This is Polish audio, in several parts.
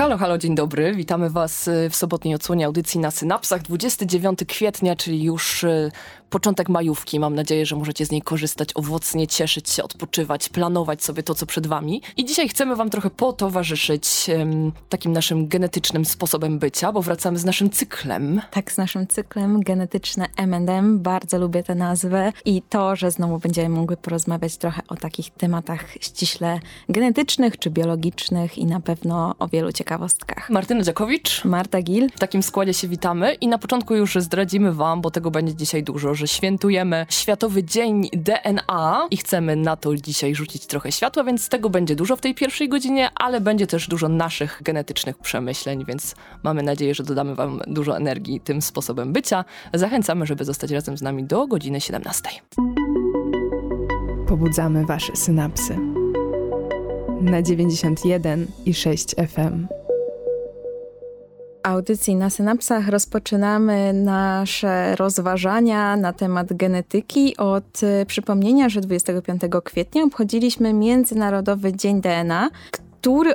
Halo, halo, dzień dobry. Witamy Was y, w sobotniej odsłonie audycji na Synapsach. 29 kwietnia, czyli już y, początek majówki. Mam nadzieję, że możecie z niej korzystać owocnie, cieszyć się, odpoczywać, planować sobie to, co przed Wami. I dzisiaj chcemy Wam trochę potowarzyszyć um, takim naszym genetycznym sposobem bycia, bo wracamy z naszym cyklem. Tak, z naszym cyklem genetyczne M&M. Bardzo lubię tę nazwę i to, że znowu będziemy mogły porozmawiać trochę o takich tematach ściśle genetycznych czy biologicznych i na pewno o wielu ciekawostkach. Martyna Dziakowicz. Marta Gil. W takim składzie się witamy i na początku już zdradzimy Wam, bo tego będzie dzisiaj dużo, że świętujemy Światowy Dzień DNA i chcemy na to dzisiaj rzucić trochę światła, więc tego będzie dużo w tej pierwszej godzinie, ale będzie też dużo naszych genetycznych przemyśleń, więc mamy nadzieję, że dodamy Wam dużo energii tym sposobem bycia. Zachęcamy, żeby zostać razem z nami do godziny 17. Pobudzamy Wasze synapsy na 91 i 6 FM audycji na synapsach rozpoczynamy nasze rozważania na temat genetyki. Od e, przypomnienia, że 25 kwietnia obchodziliśmy Międzynarodowy Dzień DNA,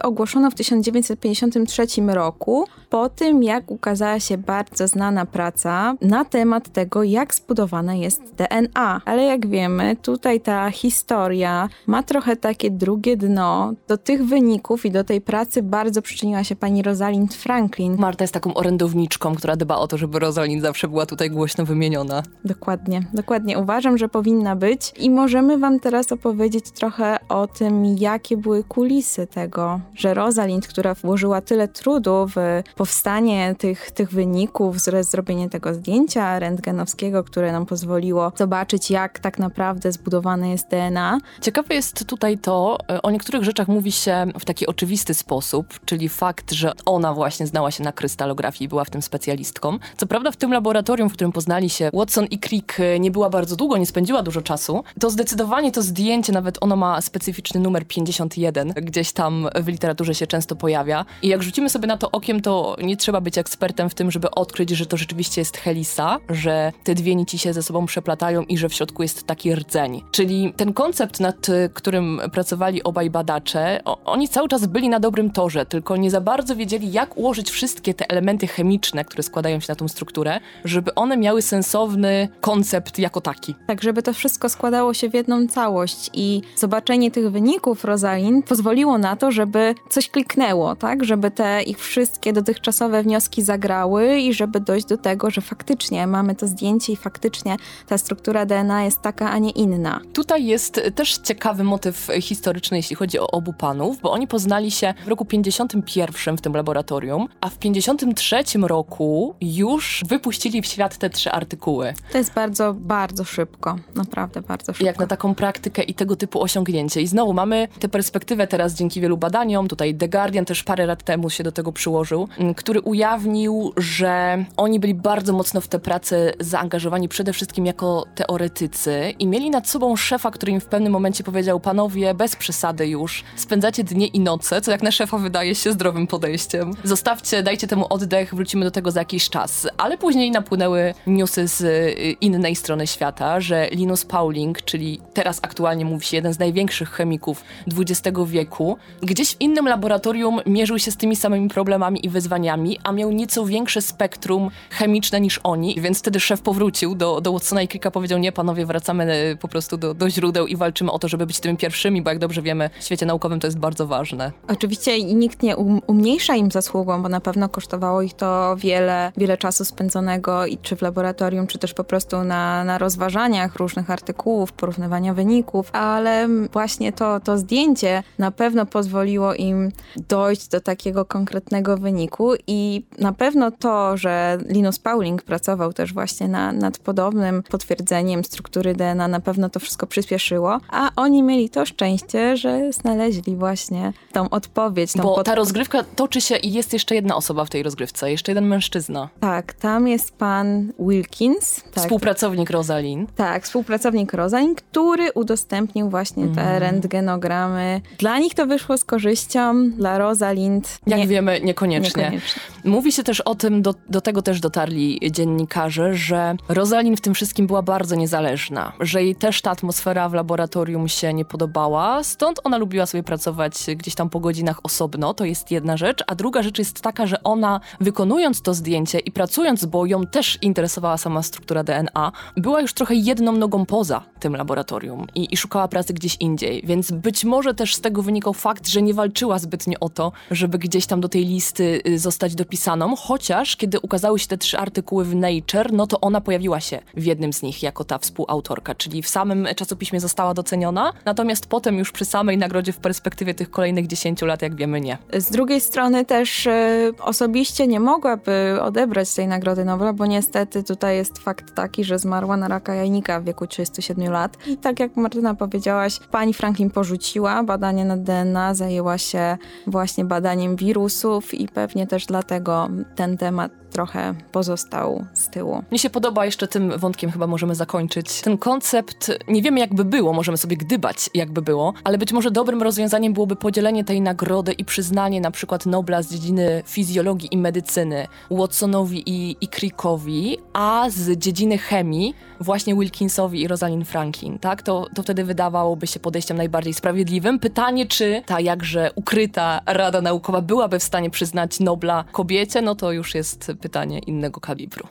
ogłoszono w 1953 roku, po tym jak ukazała się bardzo znana praca na temat tego, jak zbudowane jest DNA. Ale jak wiemy, tutaj ta historia ma trochę takie drugie dno. Do tych wyników i do tej pracy bardzo przyczyniła się pani Rosalind Franklin. Marta jest taką orędowniczką, która dba o to, żeby Rosalind zawsze była tutaj głośno wymieniona. Dokładnie, dokładnie. Uważam, że powinna być i możemy wam teraz opowiedzieć trochę o tym, jakie były kulisy tego tego, że Rosalind, która włożyła tyle trudu w powstanie tych, tych wyników, zrobienie tego zdjęcia rentgenowskiego, które nam pozwoliło zobaczyć, jak tak naprawdę zbudowane jest DNA. Ciekawe jest tutaj to, e, o niektórych rzeczach mówi się w taki oczywisty sposób, czyli fakt, że ona właśnie znała się na krystalografii i była w tym specjalistką. Co prawda w tym laboratorium, w którym poznali się Watson i Crick e, nie była bardzo długo, nie spędziła dużo czasu, to zdecydowanie to zdjęcie, nawet ono ma specyficzny numer 51, gdzieś tam w literaturze się często pojawia. I jak rzucimy sobie na to okiem, to nie trzeba być ekspertem w tym, żeby odkryć, że to rzeczywiście jest helisa, że te dwie nici się ze sobą przeplatają i że w środku jest taki rdzeń. Czyli ten koncept, nad którym pracowali obaj badacze, oni cały czas byli na dobrym torze, tylko nie za bardzo wiedzieli, jak ułożyć wszystkie te elementy chemiczne, które składają się na tą strukturę, żeby one miały sensowny koncept jako taki. Tak, żeby to wszystko składało się w jedną całość i zobaczenie tych wyników Rosalind pozwoliło na to, żeby coś kliknęło, tak? Żeby te ich wszystkie dotychczasowe wnioski zagrały i żeby dojść do tego, że faktycznie mamy to zdjęcie i faktycznie ta struktura DNA jest taka, a nie inna. Tutaj jest też ciekawy motyw historyczny, jeśli chodzi o obu panów, bo oni poznali się w roku 51 w tym laboratorium, a w 53 roku już wypuścili w świat te trzy artykuły. To jest bardzo, bardzo szybko. Naprawdę bardzo szybko. Jak na taką praktykę i tego typu osiągnięcie. I znowu mamy tę perspektywę teraz dzięki wielu badaniom, tutaj The Guardian też parę lat temu się do tego przyłożył, który ujawnił, że oni byli bardzo mocno w tę pracę zaangażowani przede wszystkim jako teoretycy i mieli nad sobą szefa, który im w pewnym momencie powiedział, panowie, bez przesady już, spędzacie dnie i noce, co jak na szefa wydaje się zdrowym podejściem. Zostawcie, dajcie temu oddech, wrócimy do tego za jakiś czas. Ale później napłynęły newsy z y, innej strony świata, że Linus Pauling, czyli teraz aktualnie mówi się jeden z największych chemików XX wieku, gdzieś w innym laboratorium mierzył się z tymi samymi problemami i wyzwaniami, a miał nieco większe spektrum chemiczne niż oni, więc wtedy szef powrócił do, do Watsona i Krika powiedział, nie panowie, wracamy e, po prostu do, do źródeł i walczymy o to, żeby być tymi pierwszymi, bo jak dobrze wiemy, w świecie naukowym to jest bardzo ważne. Oczywiście nikt nie um umniejsza im zasługą, bo na pewno kosztowało ich to wiele, wiele czasu spędzonego i czy w laboratorium, czy też po prostu na, na rozważaniach różnych artykułów, porównywania wyników, ale właśnie to, to zdjęcie na pewno pozwoli pozwoliło im dojść do takiego konkretnego wyniku i na pewno to, że Linus Pauling pracował też właśnie na, nad podobnym potwierdzeniem struktury DNA, na pewno to wszystko przyspieszyło, a oni mieli to szczęście, że znaleźli właśnie tą odpowiedź. Tą Bo pod... ta rozgrywka toczy się i jest jeszcze jedna osoba w tej rozgrywce, jeszcze jeden mężczyzna. Tak, tam jest pan Wilkins. Tak, Współpracownik Rosalind. tak, współpracownik Rozań, który udostępnił właśnie te Mhm. rentgenogramy. Dla nich to wyszło z korzyścią, dla Rosalind Jak nie, wiemy, niekoniecznie. niekoniecznie. Mówi się też o tym, do, do tego też dotarli dziennikarze, że Rosalind w tym wszystkim była bardzo niezależna, że jej też ta atmosfera w laboratorium się nie podobała, stąd ona lubiła sobie pracować gdzieś tam po godzinach osobno, to jest jedna rzecz, a druga rzecz jest taka, że ona wykonując to zdjęcie i pracując, bo ją też interesowała sama struktura DNA, była już trochę jedną nogą poza tym laboratorium i, i szukała pracy gdzieś indziej, więc być może też z tego wynikał fakt, że nie walczyła zbytnio o to, żeby gdzieś tam do tej listy y, zostać dopisaną, chociaż kiedy ukazały się te trzy artykuły w Nature, no to ona pojawiła się w jednym z nich jako ta współautorka, czyli w samym czasopiśmie została doceniona, natomiast potem już przy samej nagrodzie w perspektywie tych kolejnych 10 lat, jak wiemy, nie. Z drugiej strony też e, osobiście nie mogłaby odebrać tej Nagrody Nobla, bo niestety tutaj jest fakt taki, że zmarła na raka jajnika w wieku 37 lat. I tak jak Martyna powiedziałaś, pani Franklin porzuciła badanie nad DNA, zajęła się właśnie badaniem wirusów i pewnie też dlatego ten temat trochę pozostał z tyłu. Mnie się podoba, jeszcze tym wątkiem chyba możemy zakończyć. Ten koncept, nie wiemy jakby było, możemy sobie gdybać jakby było, ale być może dobrym rozwiązaniem byłoby podzielenie tej nagrody i przyznanie na przykład Nobla z dziedziny fizjologii i medycyny Watsonowi i, i Crickowi, a z dziedziny chemii właśnie Wilkinsowi i Rosalind Franklin, tak? To, to wtedy wydawałoby się podejściem najbardziej sprawiedliwym. Pytanie, czy ta jakże ukryta Rada Naukowa byłaby w stanie przyznać Nobla kobiecie, no to już jest pytanie innego kalibru.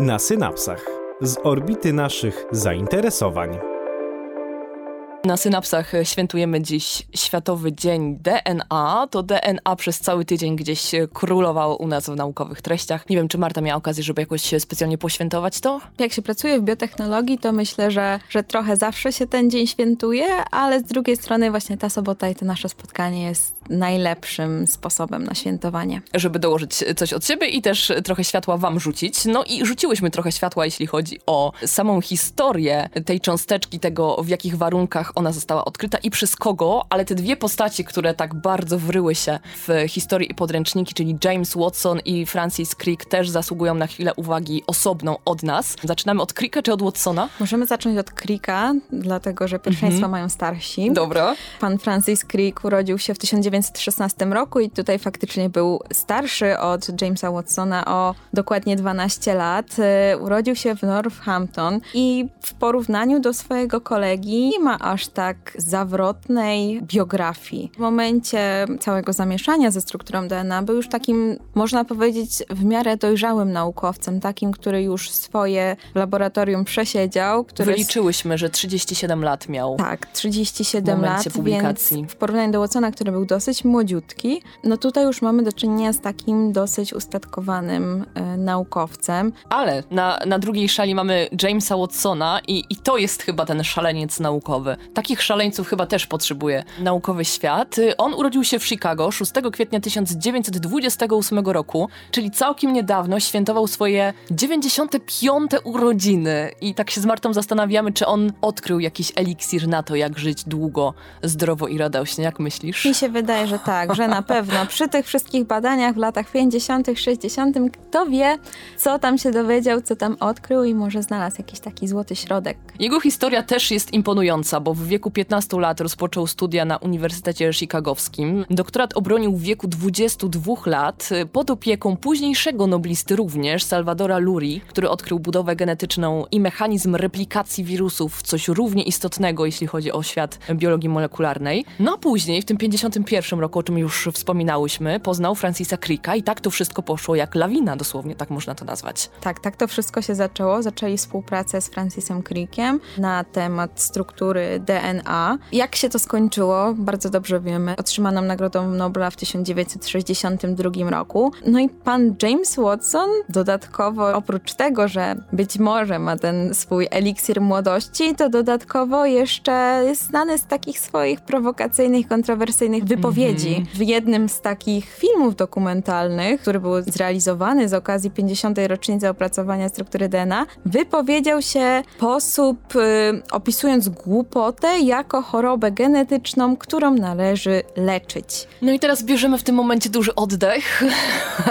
Na synapsach. Z orbity naszych zainteresowań. Na synapsach świętujemy dziś Światowy Dzień DNA. To DNA przez cały tydzień gdzieś królowało u nas w naukowych treściach. Nie wiem, czy Marta miała okazję, żeby jakoś specjalnie poświętować to? Jak się pracuje w biotechnologii, to myślę, że, że trochę zawsze się ten dzień świętuje, ale z drugiej strony właśnie ta sobota i to nasze spotkanie jest najlepszym sposobem na świętowanie. Żeby dołożyć coś od siebie i też trochę światła wam rzucić. No i rzuciłyśmy trochę światła, jeśli chodzi o samą historię tej cząsteczki, tego w jakich warunkach ona została odkryta i przez kogo, ale te dwie postaci, które tak bardzo wryły się w historii i podręczniki, czyli James Watson i Francis Crick też zasługują na chwilę uwagi osobną od nas. Zaczynamy od Cricka czy od Watsona? Możemy zacząć od Cricka, dlatego że pierwszeństwo mają starsi. Dobra. Pan Francis Crick urodził się w 1916 roku i tutaj faktycznie był starszy od Jamesa Watsona o dokładnie 12 lat. E, Urodził się w Northampton i w porównaniu do swojego kolegi nie ma aż tak zawrotnej biografii. W momencie całego zamieszania ze strukturą DNA był już takim, można powiedzieć, w miarę dojrzałym naukowcem, takim, który już swoje w laboratorium przesiedział, który Wyliczyłyśmy, że 37 lat miał. tak, 37 w lat, publikacji. więc w porównaniu do Watsona, który był dosyć młodziutki, no tutaj już mamy do czynienia z takim dosyć ustatkowanym e, naukowcem. Ale na, na drugiej szali mamy Jamesa Watsona i, i to jest chyba ten szaleniec naukowy. Takich szaleńców chyba też potrzebuje naukowy świat. Y, On urodził się w Chicago 6 kwietnia 1928 roku, czyli całkiem niedawno świętował swoje 95. urodziny. I tak się z Martą zastanawiamy, czy on odkrył jakiś eliksir na to, jak żyć długo, zdrowo i radośnie. Jak myślisz? Mi się wydaje, że tak, że na pewno przy tych wszystkich badaniach w latach 50., 60., kto wie, co tam się dowiedział, co tam odkrył i może znalazł jakiś taki złoty środek. Jego historia też jest imponująca, bo w wieku 15 lat rozpoczął studia na Uniwersytecie Chicagowskim. Doktorat obronił w wieku 22 lat pod opieką późniejszego noblisty również, Salvadora Lurie, który odkrył budowę genetyczną i mechanizm replikacji wirusów, coś równie istotnego, jeśli chodzi o świat biologii molekularnej. No a później, w tym 51 roku, o czym już wspominałyśmy, poznał Francisa Cricka i tak to wszystko poszło jak lawina, dosłownie tak można to nazwać. Tak, tak to wszystko się zaczęło. Zaczęli współpracę z Francisem Crickiem na temat struktury DNA. Jak się to skończyło? Bardzo dobrze wiemy. Otrzymaną Nagrodą Nobla w 1962 roku. No i pan James Watson dodatkowo, oprócz tego, że być może ma ten swój eliksir młodości, to dodatkowo jeszcze jest znany z takich swoich prowokacyjnych, kontrowersyjnych wypowiedzi. Mm -hmm. W jednym z takich filmów dokumentalnych, który był zrealizowany z okazji 50. rocznicy opracowania struktury DNA, wypowiedział się w sposób y, opisując jako chorobę genetyczną, którą należy leczyć. No i teraz bierzemy w tym momencie duży oddech,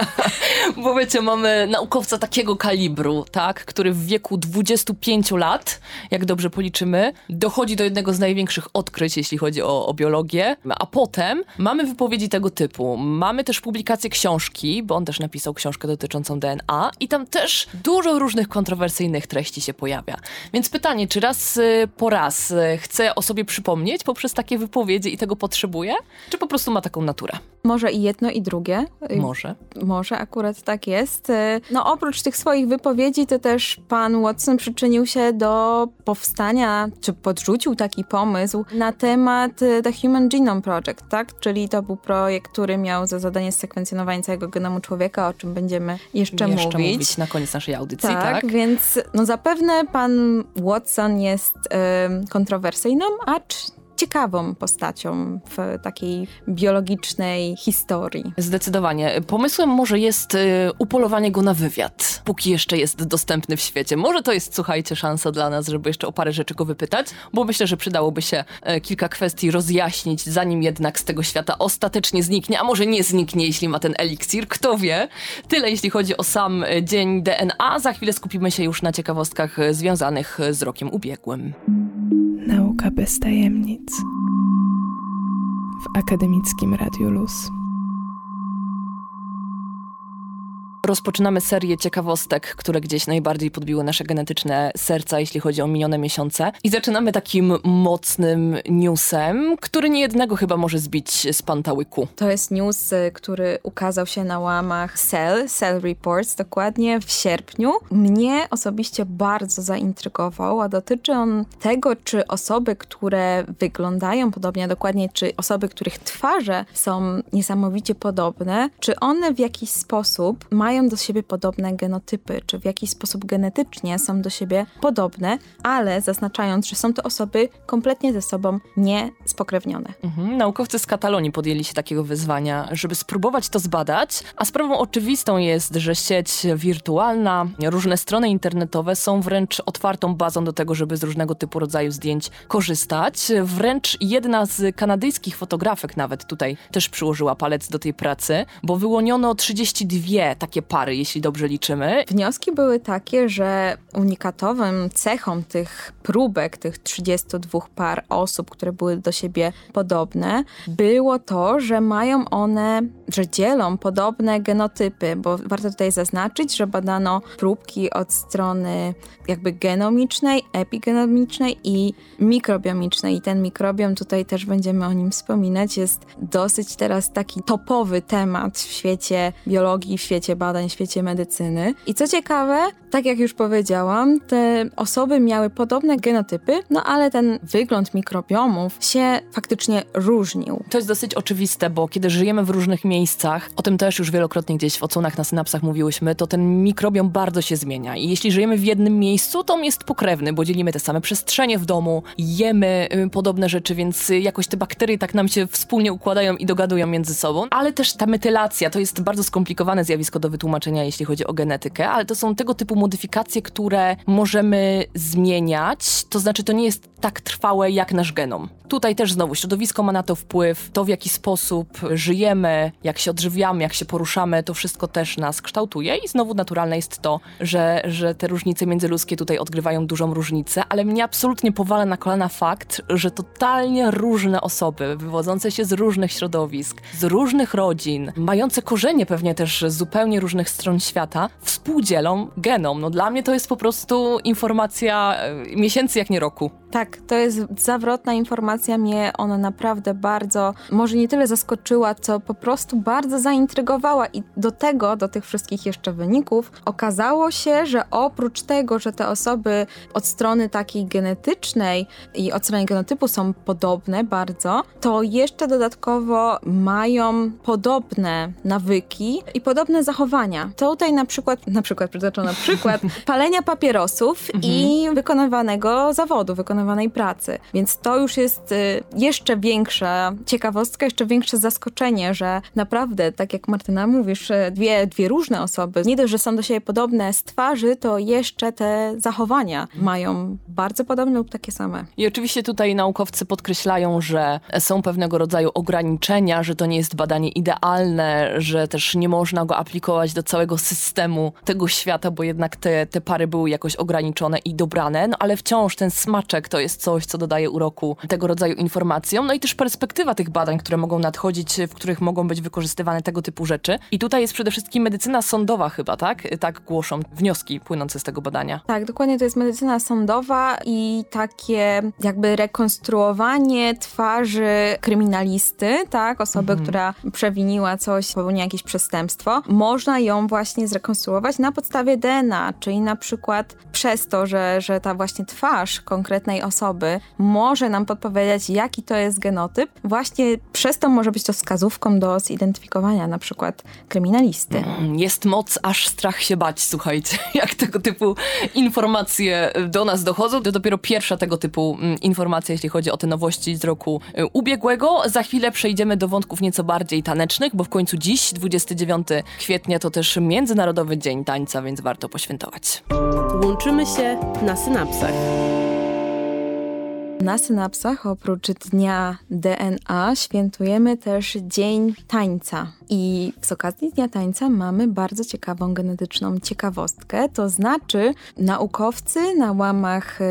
bo wiecie, mamy naukowca takiego kalibru, tak, który w wieku 25 lat, jak dobrze policzymy, dochodzi do jednego z największych odkryć, jeśli chodzi o, o biologię, a potem mamy wypowiedzi tego typu. Mamy też publikację książki, bo on też napisał książkę dotyczącą DNA i tam też dużo różnych kontrowersyjnych treści się pojawia. Więc pytanie, czy raz y, po raz y, chce o sobie przypomnieć poprzez takie wypowiedzi i tego potrzebuje, czy po prostu ma taką naturę? Może i jedno i drugie. Może. Może akurat tak jest. Y, no oprócz tych swoich wypowiedzi, to też pan Watson przyczynił się do powstania, czy podrzucił taki pomysł na temat The Human Genome Project, tak? Czyli to był projekt, który miał za zadanie sekwencjonowanie całego genomu człowieka, o czym będziemy jeszcze, jeszcze mówić. mówić. na koniec naszej audycji, tak? tak? więc no zapewne pan Watson jest y, kontrowersyjną, acz ciekawą postacią w takiej biologicznej historii. Zdecydowanie. Pomysłem może jest y, upolowanie go na wywiad, póki jeszcze jest dostępny w świecie. Może to jest, słuchajcie, szansa dla nas, żeby jeszcze o parę rzeczy go wypytać, bo myślę, że przydałoby się y, kilka kwestii rozjaśnić, zanim jednak z tego świata ostatecznie zniknie, a może nie zniknie, jeśli ma ten eliksir, kto wie. Tyle jeśli chodzi o sam y, dzień DNA. Za chwilę skupimy się już na ciekawostkach y, związanych z rokiem ubiegłym. Nauka bez tajemnic w akademickim Radiu Luz. Rozpoczynamy serię ciekawostek, które gdzieś najbardziej podbiły nasze genetyczne serca, jeśli chodzi o minione miesiące. I zaczynamy takim mocnym newsem, który niejednego chyba może zbić z pantałyku. To jest news, y, który ukazał się na łamach Cell, Cell Reports, dokładnie w sierpniu. Mnie osobiście bardzo zaintrygował, a dotyczy on tego, czy osoby, które wyglądają podobnie, a dokładnie czy osoby, których twarze są niesamowicie podobne, czy one w jakiś sposób mają mają do siebie podobne genotypy, czy w jakiś sposób genetycznie są do siebie podobne, ale zaznaczając, że są to osoby kompletnie ze sobą niespokrewnione. Mhm. Naukowcy z Katalonii podjęli się takiego wyzwania, żeby spróbować to zbadać, a sprawą oczywistą jest, że sieć wirtualna, różne strony internetowe są wręcz otwartą bazą do tego, żeby z różnego typu rodzaju zdjęć korzystać. Wręcz jedna z kanadyjskich fotografek nawet tutaj też przyłożyła palec do tej pracy, bo wyłoniono 32 takie pary, jeśli dobrze liczymy. Wnioski były takie, że unikatowym cechą tych próbek, tych 32 par osób, które były do siebie podobne, było to, że mają one, że dzielą podobne genotypy, bo warto tutaj zaznaczyć, że badano próbki od strony jakby genomicznej, epigenomicznej i mikrobiomicznej. I ten mikrobiom, tutaj też będziemy o nim wspominać, jest dosyć teraz taki topowy temat w świecie biologii, w świecie badań w świecie medycyny. I co ciekawe, tak jak już powiedziałam, te osoby miały podobne genotypy, no ale ten wygląd mikrobiomów się faktycznie różnił. To jest dosyć oczywiste, bo kiedy żyjemy w różnych miejscach, o tym też już wielokrotnie gdzieś w odsłonach na synapsach mówiłyśmy, to ten mikrobiom bardzo się zmienia. I jeśli żyjemy w jednym miejscu, to on jest pokrewny, bo dzielimy te same przestrzenie w domu, jemy y, podobne rzeczy, więc jakoś te bakterie tak nam się wspólnie układają i dogadują między sobą. Ale też ta metylacja to jest bardzo skomplikowane zjawisko do wytłumaczenia, jeśli chodzi o genetykę, ale to są tego typu modyfikacje, które możemy zmieniać. To znaczy, to nie jest tak trwałe jak nasz genom. Tutaj też znowu środowisko ma na to wpływ, to w jaki sposób żyjemy, jak się odżywiamy, jak się poruszamy, to wszystko też nas kształtuje i znowu naturalne jest to, że, że te różnice międzyludzkie tutaj odgrywają dużą różnicę, ale mnie absolutnie powala na kolana fakt, że totalnie różne osoby, wywodzące się z różnych środowisk, z różnych rodzin, mające korzenie pewnie też z zupełnie różnych stron świata, współdzielą genom. No dla mnie to jest po prostu informacja e, miesięcy jak nie roku. Tak, to jest zawrotna informacja. Mnie ona naprawdę bardzo, może nie tyle zaskoczyła, co po prostu bardzo zaintrygowała. I do tego, do tych wszystkich jeszcze wyników, okazało się, że oprócz tego, że te osoby od strony takiej genetycznej i od strony genotypu są podobne bardzo, to jeszcze dodatkowo mają podobne nawyki i podobne zachowania. Tutaj na przykład, na przykład przytoczony przykład palenia papierosów i wykonywanego zawodu, pracy. Więc to już jest y, jeszcze większa ciekawostka, jeszcze większe zaskoczenie, że naprawdę, tak jak Martyna mówisz, y, dwie, dwie różne osoby, nie dość, że są do siebie podobne z twarzy, to jeszcze te zachowania mają bardzo podobne lub takie same. I oczywiście tutaj naukowcy podkreślają, że są pewnego rodzaju ograniczenia, że to nie jest badanie idealne, że też nie można go aplikować do całego systemu tego świata, bo jednak te, te pary były jakoś ograniczone i dobrane, no ale wciąż ten smaczek to jest coś, co dodaje uroku tego rodzaju informacjom, no i też perspektywa tych badań, które mogą nadchodzić, w których mogą być wykorzystywane tego typu rzeczy. I tutaj jest przede wszystkim medycyna sądowa chyba, tak? Tak głoszą wnioski płynące z tego badania. Tak, dokładnie to jest medycyna sądowa i takie jakby rekonstruowanie twarzy kryminalisty, tak? Osoby, która przewiniła coś, popełniła jakieś przestępstwo. Można ją właśnie zrekonstruować na podstawie DNA, czyli na przykład przez to, że, że ta właśnie twarz konkretnej osoby może nam podpowiedzieć, jaki to jest genotyp, właśnie przez to może być to wskazówką do zidentyfikowania na przykład kryminalisty. Jest moc, aż strach się bać, słuchajcie, jak tego typu informacje do nas dochodzą. To dopiero pierwsza tego typu mm, informacja, jeśli chodzi o te nowości z roku y, ubiegłego. Za chwilę przejdziemy do wątków nieco bardziej tanecznych, bo w końcu dziś, 29 kwietnia, to też Międzynarodowy Dzień Tańca, więc warto poświętować. Łączymy się na synapsach. Na synapsach oprócz Dnia DNA świętujemy też Dzień Tańca. I z okazji Dnia Tańca mamy bardzo ciekawą genetyczną ciekawostkę. To znaczy, naukowcy na łamach y,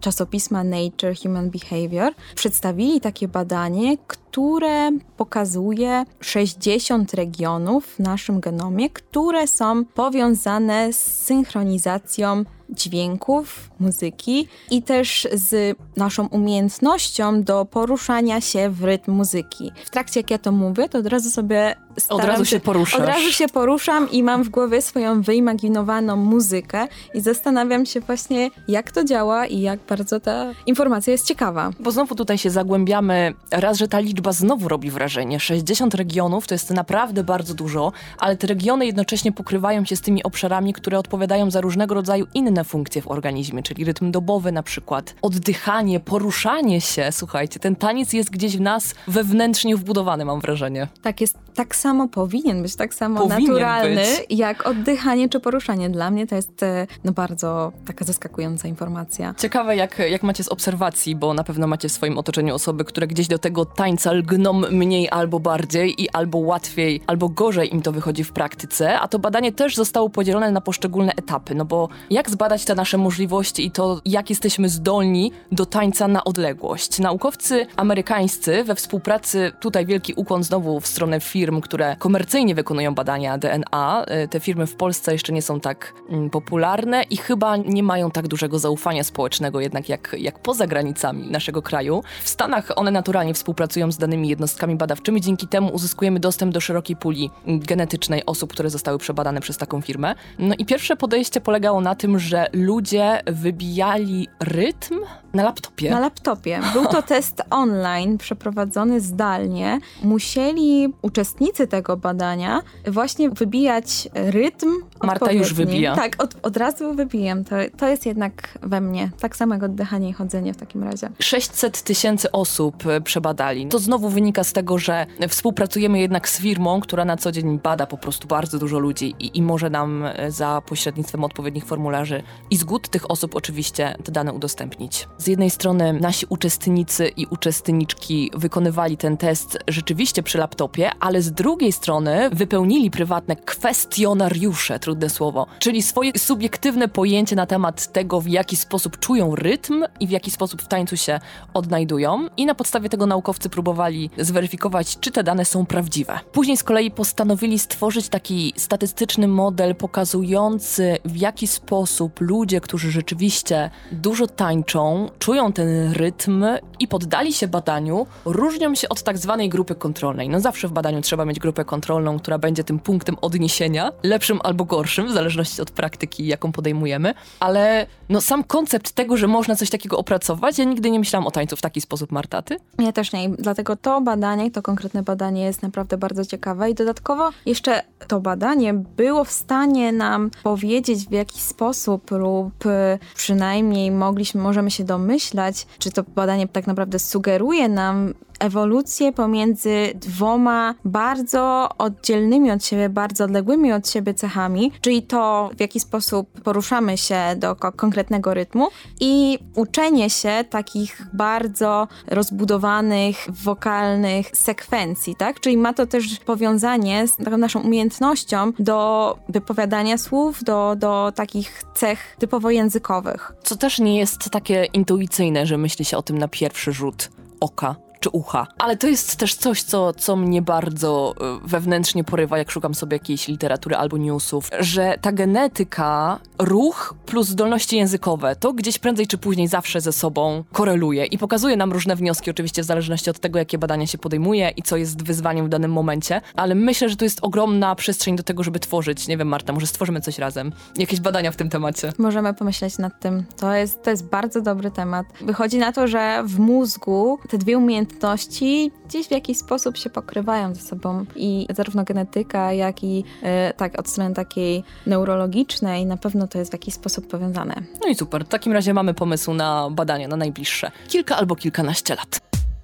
czasopisma Nature Human Behavior przedstawili takie badanie, które pokazuje 60 regionów w naszym genomie, które są powiązane z synchronizacją dźwięków, muzyki i też z naszą umiejętnością do poruszania się w rytm muzyki. W trakcie jak ja to mówię, to od razu sobie Od razu się poruszasz. Od razu się poruszam i mam w głowie swoją wyimaginowaną muzykę i zastanawiam się właśnie, jak to działa i jak bardzo ta informacja jest ciekawa. Bo znowu tutaj się zagłębiamy. Raz, że ta liczba znowu robi wrażenie. 60 regionów to jest naprawdę bardzo dużo, ale te regiony jednocześnie pokrywają się z tymi obszarami, które odpowiadają za różnego rodzaju inne funkcje w organizmie, czyli rytm dobowy na przykład, oddychanie, poruszanie się. Słuchajcie, ten taniec jest gdzieś w nas wewnętrznie wbudowany, mam wrażenie. Tak jest, tak samo powinien być, tak samo Powinien naturalny być. jak oddychanie czy poruszanie. Dla mnie to jest e, no, bardzo taka zaskakująca informacja. Ciekawe, jak, jak macie z obserwacji, bo na pewno macie w swoim otoczeniu osoby, które gdzieś do tego tańca lgną mniej albo bardziej i albo łatwiej, albo gorzej im to wychodzi w praktyce, a to badanie też zostało podzielone na poszczególne etapy, no bo jak zbadać te nasze możliwości i to, jak jesteśmy zdolni do tańca na odległość? Naukowcy amerykańscy we współpracy, tutaj wielki ukłon znowu w stronę firm, które komercyjnie wykonują badania DNA, y, te firmy w Polsce jeszcze nie są tak mm, popularne i chyba nie mają tak dużego zaufania społecznego jednak jak, jak poza granicami naszego kraju. W Stanach one naturalnie współpracują z danymi jednostkami badawczymi, dzięki temu uzyskujemy dostęp do szerokiej puli genetycznej osób, które zostały przebadane przez taką firmę. No i pierwsze podejście polegało na tym, że ludzie wybijali rytm na laptopie. Na laptopie. Był to test online przeprowadzony zdalnie. Musieli uczestnicy tego badania właśnie wybijać rytm. Marta już wybija. Tak, od, od razu wybijam. To, to jest jednak we mnie. Tak samo jak oddychanie i chodzenie w takim razie. 600 tysięcy osób e, przebadali. To znowu wynika z tego, że współpracujemy jednak z firmą, która na co dzień bada po prostu bardzo dużo ludzi i, i może nam e, za pośrednictwem odpowiednich formularzy i zgód tych osób oczywiście te dane udostępnić. Z jednej strony nasi uczestnicy i uczestniczki wykonywali ten test rzeczywiście przy laptopie, ale z drugiej strony wypełnili prywatne kwestionariusze, trudne słowo, czyli swoje subiektywne pojęcie na temat tego, w jaki sposób czują rytm i w jaki sposób w tańcu się odnajdują i na podstawie tego naukowcy próbowali zweryfikować, czy te dane są prawdziwe. Później z kolei postanowili stworzyć taki statystyczny model pokazujący, w jaki sposób ludzie, którzy rzeczywiście dużo tańczą, czują ten rytm i poddali się badaniu, różnią się od tak zwanej grupy kontrolnej. No zawsze w badaniu trzeba mieć grupę kontrolną, która będzie tym punktem odniesienia, lepszym albo gorszym, w zależności od praktyki, jaką podejmujemy, ale no sam koncept tego, że można coś takiego opracować, ja nigdy nie myślałam o tańcu w taki sposób, Martaty. Ja też nie. Dlatego to badanie, to konkretne badanie jest naprawdę bardzo ciekawe i dodatkowo jeszcze to badanie było w stanie nam powiedzieć w jaki sposób lub y, przynajmniej mogliśmy, możemy się domyślać, czy to badanie tak naprawdę sugeruje nam ewolucję pomiędzy dwoma bardzo oddzielnymi od siebie, bardzo odległymi od siebie cechami, czyli to, w jaki sposób poruszamy się do ko konkretnego rytmu i uczenie się takich bardzo rozbudowanych, wokalnych sekwencji, tak? Czyli ma to też powiązanie z taką naszą umiejętnością do wypowiadania słów, do, do takich cech typowo językowych. Co też nie jest takie intuicyjne, że myśli się o tym na pierwszy rzut oka czy ucha. Ale to jest też coś, co, co mnie bardzo y, wewnętrznie porywa, jak szukam sobie jakiejś literatury albo newsów, że ta genetyka, ruch plus zdolności językowe, to gdzieś prędzej czy później zawsze ze sobą koreluje i pokazuje nam różne wnioski, oczywiście w zależności od tego, jakie badania się podejmuje i co jest wyzwaniem w danym momencie, ale myślę, że to jest ogromna przestrzeń do tego, żeby tworzyć, nie wiem Marta, może stworzymy coś razem, jakieś badania w tym temacie. Możemy pomyśleć nad tym. To jest, to jest bardzo dobry temat. Wychodzi na to, że w mózgu te dwie umiejętności umiejętności gdzieś w jakiś sposób się pokrywają ze sobą i zarówno genetyka, jak i e, tak od strony takiej neurologicznej na pewno to jest w jakiś sposób powiązane. No i super. W takim razie mamy pomysł na badania na najbliższe kilka albo kilkanaście lat.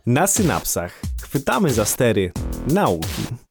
Na synapsach chwytamy za stery nauki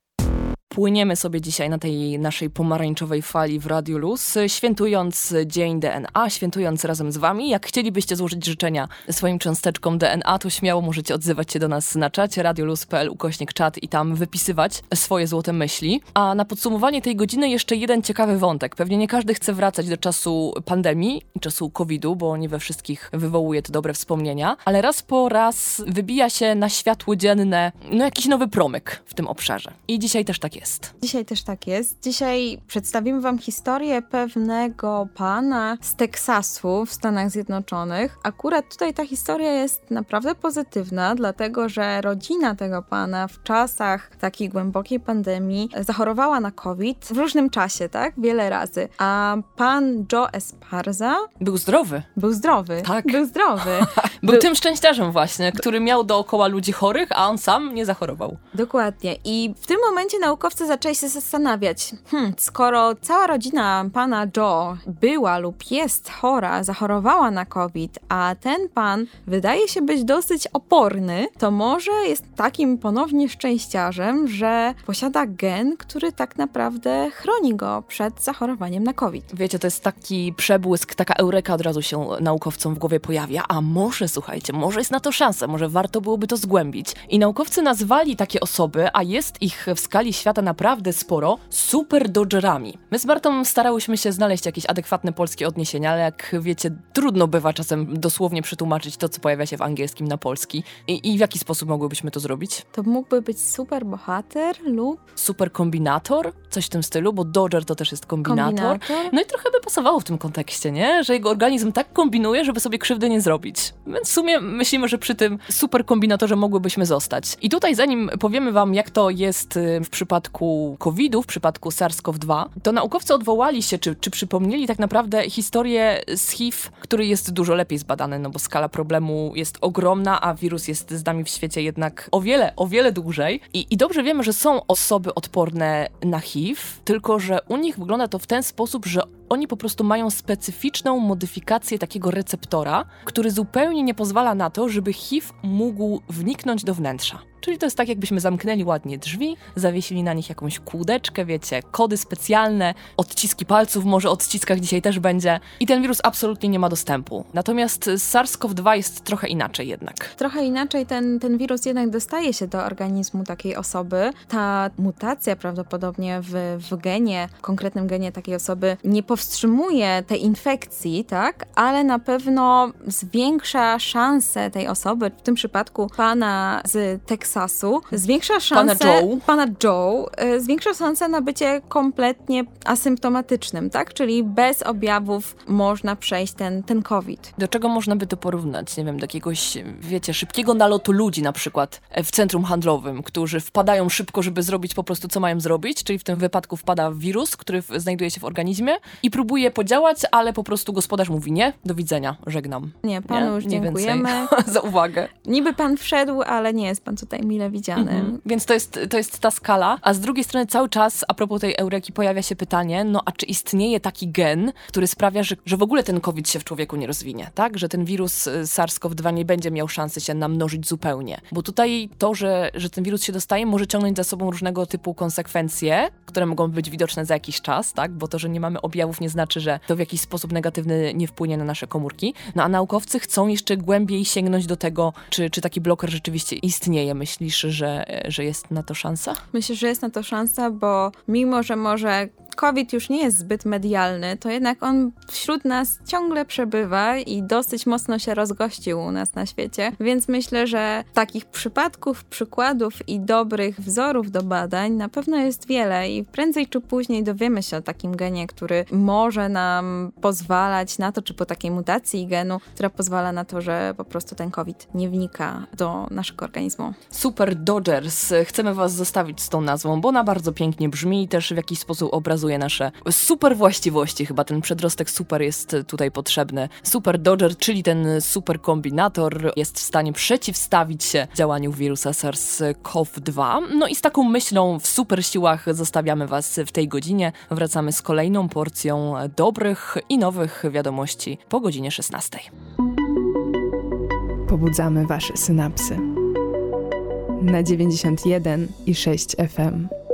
płyniemy sobie dzisiaj na tej naszej pomarańczowej fali w Radio Luz, świętując Dzień DNA, świętując razem z wami. Jak chcielibyście złożyć życzenia swoim cząsteczkom DNA, to śmiało możecie odzywać się do nas na czacie radioluz.pl ukośnik czat i tam wypisywać swoje złote myśli. A na podsumowanie tej godziny jeszcze jeden ciekawy wątek. Pewnie nie każdy chce wracać do czasu pandemii i czasu COVID-u, bo nie we wszystkich wywołuje to dobre wspomnienia, ale raz po raz wybija się na światło dzienne no jakiś nowy promyk w tym obszarze. I dzisiaj też tak jest jest. Dzisiaj też tak jest. Dzisiaj przedstawimy Wam historię pewnego pana z Teksasu w Stanach Zjednoczonych. Akurat tutaj ta historia jest naprawdę pozytywna, dlatego że rodzina tego pana w czasach takiej głębokiej pandemii zachorowała na COVID w różnym czasie, tak? Wiele razy. A pan Joe Esparza był zdrowy. Był zdrowy. Tak. Był zdrowy. był, był tym szczęściarzem właśnie, który miał dookoła ludzi chorych, a on sam nie zachorował. Dokładnie. I w tym momencie naukowcy naukowcy zaczęli się zastanawiać, hmm, skoro cała rodzina pana Joe była lub jest chora, zachorowała na COVID, a ten pan wydaje się być dosyć oporny, to może jest takim ponownie szczęściarzem, że posiada gen, który tak naprawdę chroni go przed zachorowaniem na COVID. Wiecie, to jest taki przebłysk, taka eureka od razu się naukowcom w głowie pojawia, a może, słuchajcie, może jest na to szansa, może warto byłoby to zgłębić. I naukowcy nazwali takie osoby, a jest ich w skali świata naprawdę sporo, super dodgerami. My z Bartą starałyśmy się znaleźć jakieś adekwatne polskie odniesienia, ale jak wiecie, trudno bywa czasem dosłownie przetłumaczyć to, co pojawia się w angielskim na polski. I, i w jaki sposób mogłybyśmy to zrobić? To mógłby być super bohater lub... Super kombinator? Coś w tym stylu, bo dodger to też jest kombinator. kombinator. No i trochę by pasowało w tym kontekście, nie? Że jego organizm tak kombinuje, żeby sobie krzywdy nie zrobić. Więc w sumie myślimy, że przy tym super kombinatorze mogłybyśmy zostać. I tutaj zanim powiemy wam, jak to jest y, w przypadku przypadku COVID-u, w przypadku SARS-CoV-2, to naukowcy odwołali się, czy, czy przypomnieli tak naprawdę historię z HIV, który jest dużo lepiej zbadany, no bo skala problemu jest ogromna, a wirus jest z nami w świecie jednak o wiele, o wiele dłużej. I, i dobrze wiemy, że są osoby odporne na HIV, tylko że u nich wygląda to w ten sposób, że oni po prostu mają specyficzną modyfikację takiego receptora, który zupełnie nie pozwala na to, żeby HIV mógł wniknąć do wnętrza. Czyli to jest tak, jakbyśmy zamknęli ładnie drzwi, zawiesili na nich jakąś kłódeczkę, wiecie, kody specjalne, odciski palców, może odciskach dzisiaj też będzie. I ten wirus absolutnie nie ma dostępu. Natomiast SARS-CoV-2 jest trochę inaczej jednak. Trochę inaczej ten, ten wirus jednak dostaje się do organizmu takiej osoby. Ta mutacja prawdopodobnie w, w genie, w konkretnym genie takiej osoby nie powstrzymuje tej infekcji, tak? Ale na pewno zwiększa szanse tej osoby, w tym przypadku pana z Teksasu, zwiększa szanse... Pana Joe. Pana Joe, y, zwiększa szanse na bycie kompletnie asymptomatycznym, tak? Czyli bez objawów można przejść ten, ten COVID. Do czego można by to porównać? Nie wiem, do jakiegoś, wiecie, szybkiego nalotu ludzi na przykład e, w centrum handlowym, którzy wpadają szybko, żeby zrobić po prostu, co mają zrobić, czyli w tym wypadku wpada wirus, który znajduje się w organizmie i próbuje podziałać, ale po prostu gospodarz mówi nie, do widzenia, żegnam. Nie, panu Nie? już Mniej dziękujemy. Za uwagę. Niby pan wszedł, ale nie jest pan tutaj mile widziany. Mhm. Więc to jest, to jest ta skala. A z drugiej strony cały czas, a propos tej eureki, pojawia się pytanie, no a czy istnieje taki gen, który sprawia, że, że w ogóle ten COVID się w człowieku nie rozwinie, tak? Że ten wirus y, SARS-CoV-2 nie będzie miał szansy się namnożyć zupełnie. Bo tutaj to, że, że ten wirus się dostaje, może ciągnąć za sobą różnego typu konsekwencje, które mogą być widoczne za jakiś czas, tak? Bo to, że nie mamy objawów nie znaczy, że to w jakiś sposób negatywny nie wpłynie na nasze komórki. No a naukowcy chcą jeszcze głębiej sięgnąć do tego, czy, czy taki bloker rzeczywiście istnieje. Myślisz, że, że jest na to szansa? Myślę, że jest na to szansa, bo mimo, że może COVID już nie jest zbyt medialny, to jednak on wśród nas ciągle przebywa i dosyć mocno się rozgościł u nas na świecie. Więc myślę, że takich przypadków, przykładów i dobrych wzorów do badań na pewno jest wiele i prędzej czy później dowiemy się o takim genie, który może nam pozwalać na to, czy po takiej mutacji genu, która pozwala na to, że po prostu ten COVID nie wnika do naszego organizmu. Super Dodgers. Chcemy Was zostawić z tą nazwą, bo ona bardzo pięknie brzmi i też w jakiś sposób obrazuje nasze super właściwości. Chyba ten przedrostek super jest tutaj potrzebny. Super Dodger, czyli ten super kombinator, jest w stanie przeciwstawić się działaniu wirusa SARS-CoV-2. No i z taką myślą w super siłach zostawiamy Was w tej godzinie. Wracamy z kolejną porcją dobrych i nowych wiadomości po godzinie 16. Pobudzamy wasze synapsy. Na 91 i 6 FM.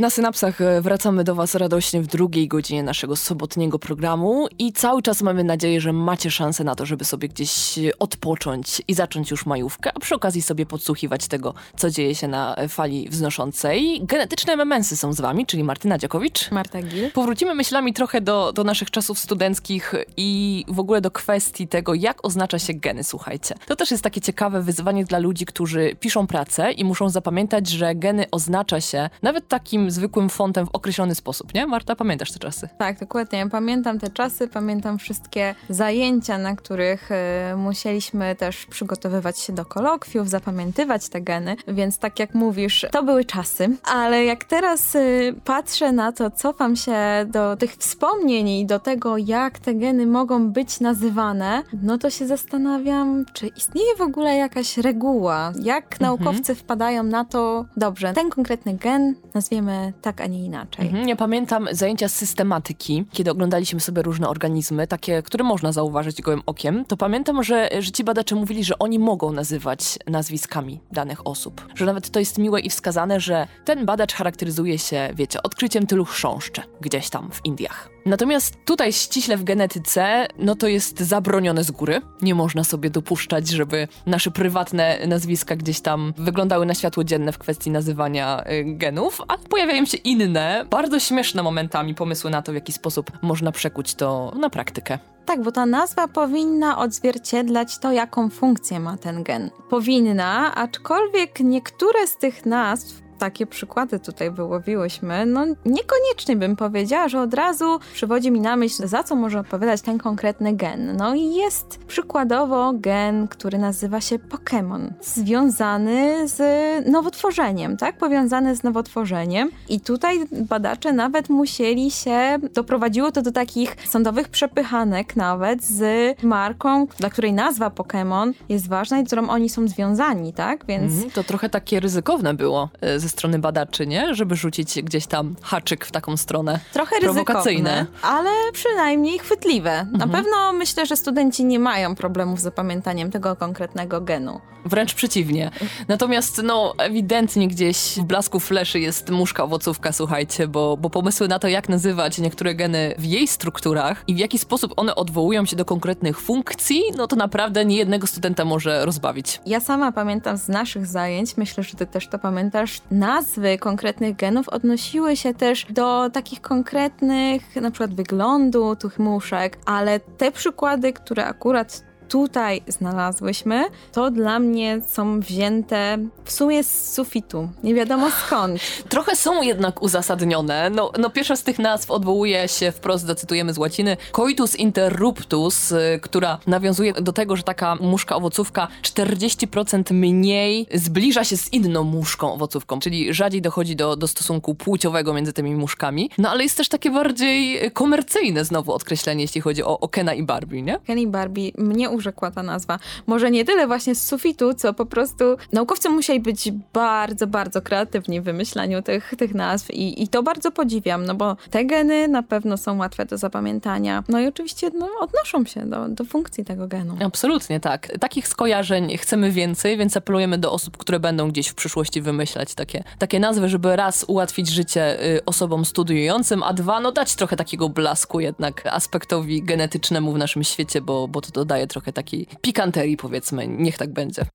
Na synapsach e, wracamy do Was radośnie w drugiej godzinie naszego sobotniego programu i cały czas mamy nadzieję, że macie szansę na to, żeby sobie gdzieś odpocząć i zacząć już majówkę, a przy okazji sobie podsłuchiwać tego, co dzieje się na fali wznoszącej. Genetyczne MMS-y są z Wami, czyli Martyna Dziakowicz. Marta Gil. Powrócimy myślami trochę do, do naszych czasów studenckich i w ogóle do kwestii tego, jak oznacza się geny, słuchajcie. To też jest takie ciekawe wyzwanie dla ludzi, którzy piszą pracę i muszą zapamiętać, że geny oznacza się nawet takim zwykłym fontem w określony sposób, nie? Marta, pamiętasz te czasy? Tak, dokładnie. Pamiętam te czasy, pamiętam wszystkie zajęcia, na których y, musieliśmy też przygotowywać się do kolokwiów, zapamiętywać te geny, więc tak jak mówisz, to były czasy. Ale jak teraz y, patrzę na to, cofam się do tych wspomnień i do tego, jak te geny mogą być nazywane, no to się zastanawiam, czy istnieje w ogóle jakaś reguła, jak naukowcy wpadają na to, dobrze, ten konkretny gen nazwiemy tak, a nie inaczej. Mhm, Ja pamiętam zajęcia z systematyki, kiedy oglądaliśmy sobie różne organizmy, takie, które można zauważyć gołym okiem, to pamiętam, że, że ci badacze mówili, że oni mogą nazywać nazwiskami danych osób. Że nawet to jest miłe i wskazane, że ten badacz charakteryzuje się, wiecie, odkryciem tylu chrząszczy gdzieś tam w Indiach. Natomiast tutaj ściśle w genetyce, no to jest zabronione z góry. Nie można sobie dopuszczać, żeby nasze prywatne nazwiska gdzieś tam wyglądały na światło dzienne w kwestii nazywania y, genów, ale pojawiają się inne, bardzo śmieszne momentami pomysły na to, w jaki sposób można przekuć to na praktykę. Tak, bo ta nazwa powinna odzwierciedlać to, jaką funkcję ma ten gen. Powinna, aczkolwiek niektóre z tych nazw, takie przykłady tutaj wyłowiłyśmy, no niekoniecznie bym powiedziała, że od razu przywodzi mi na myśl, za co może odpowiadać ten konkretny gen. No i jest przykładowo gen, który nazywa się Pokémon, związany z nowotworzeniem, tak? Powiązany z nowotworzeniem. I tutaj badacze nawet musieli się, doprowadziło to do takich sądowych przepychanek nawet z marką, dla której nazwa Pokémon jest ważna i z którą oni są związani, tak? Więc Mhm, to trochę takie ryzykowne było y, ze ze strony badaczy, nie? Żeby rzucić gdzieś tam haczyk w taką stronę. Trochę Prowokacyjne. ryzykowne, ale przynajmniej chwytliwe. Na Mhm. pewno myślę, że studenci nie mają problemów z zapamiętaniem tego konkretnego genu. Wręcz przeciwnie. Natomiast no ewidentnie gdzieś w blasku fleszy jest muszka owocówka, słuchajcie, bo, bo pomysły na to, jak nazywać niektóre geny w jej strukturach i w jaki sposób one odwołują się do konkretnych funkcji, no to naprawdę nie jednego studenta może rozbawić. Ja sama pamiętam z naszych zajęć, myślę, że ty też to pamiętasz, nazwy konkretnych genów odnosiły się też do takich konkretnych, na przykład wyglądu tych muszek, ale te przykłady, które akurat tutaj znalazłyśmy, to dla mnie są wzięte w sumie z sufitu. Nie wiadomo skąd. Trochę są jednak uzasadnione. No, no pierwsza z tych nazw odwołuje się wprost, zacytujemy z łaciny, coitus interruptus, y, która nawiązuje do tego, że taka muszka owocówka 40% mniej zbliża się z inną muszką owocówką, czyli rzadziej dochodzi do, do stosunku płciowego między tymi muszkami. No ale jest też takie bardziej komercyjne znowu odkreślenie, jeśli chodzi o, o Kena i Barbie, nie? Kenny Barbie mnie urzekła ta nazwa. Może nie tyle właśnie z sufitu, co po prostu naukowcy musieli być bardzo, bardzo kreatywni w wymyślaniu tych, tych nazw i, i to bardzo podziwiam, no bo te geny na pewno są łatwe do zapamiętania. No i oczywiście no, odnoszą się do, do funkcji tego genu. Absolutnie tak. Takich skojarzeń chcemy więcej, więc apelujemy do osób, które będą gdzieś w przyszłości wymyślać takie, takie nazwy, żeby raz ułatwić życie y, osobom studiującym, a dwa, no dać trochę takiego blasku jednak aspektowi genetycznemu w naszym świecie, bo, bo to dodaje trochę takiej pikanterii, powiedzmy. Niech tak będzie.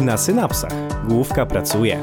Na synapsach główka pracuje.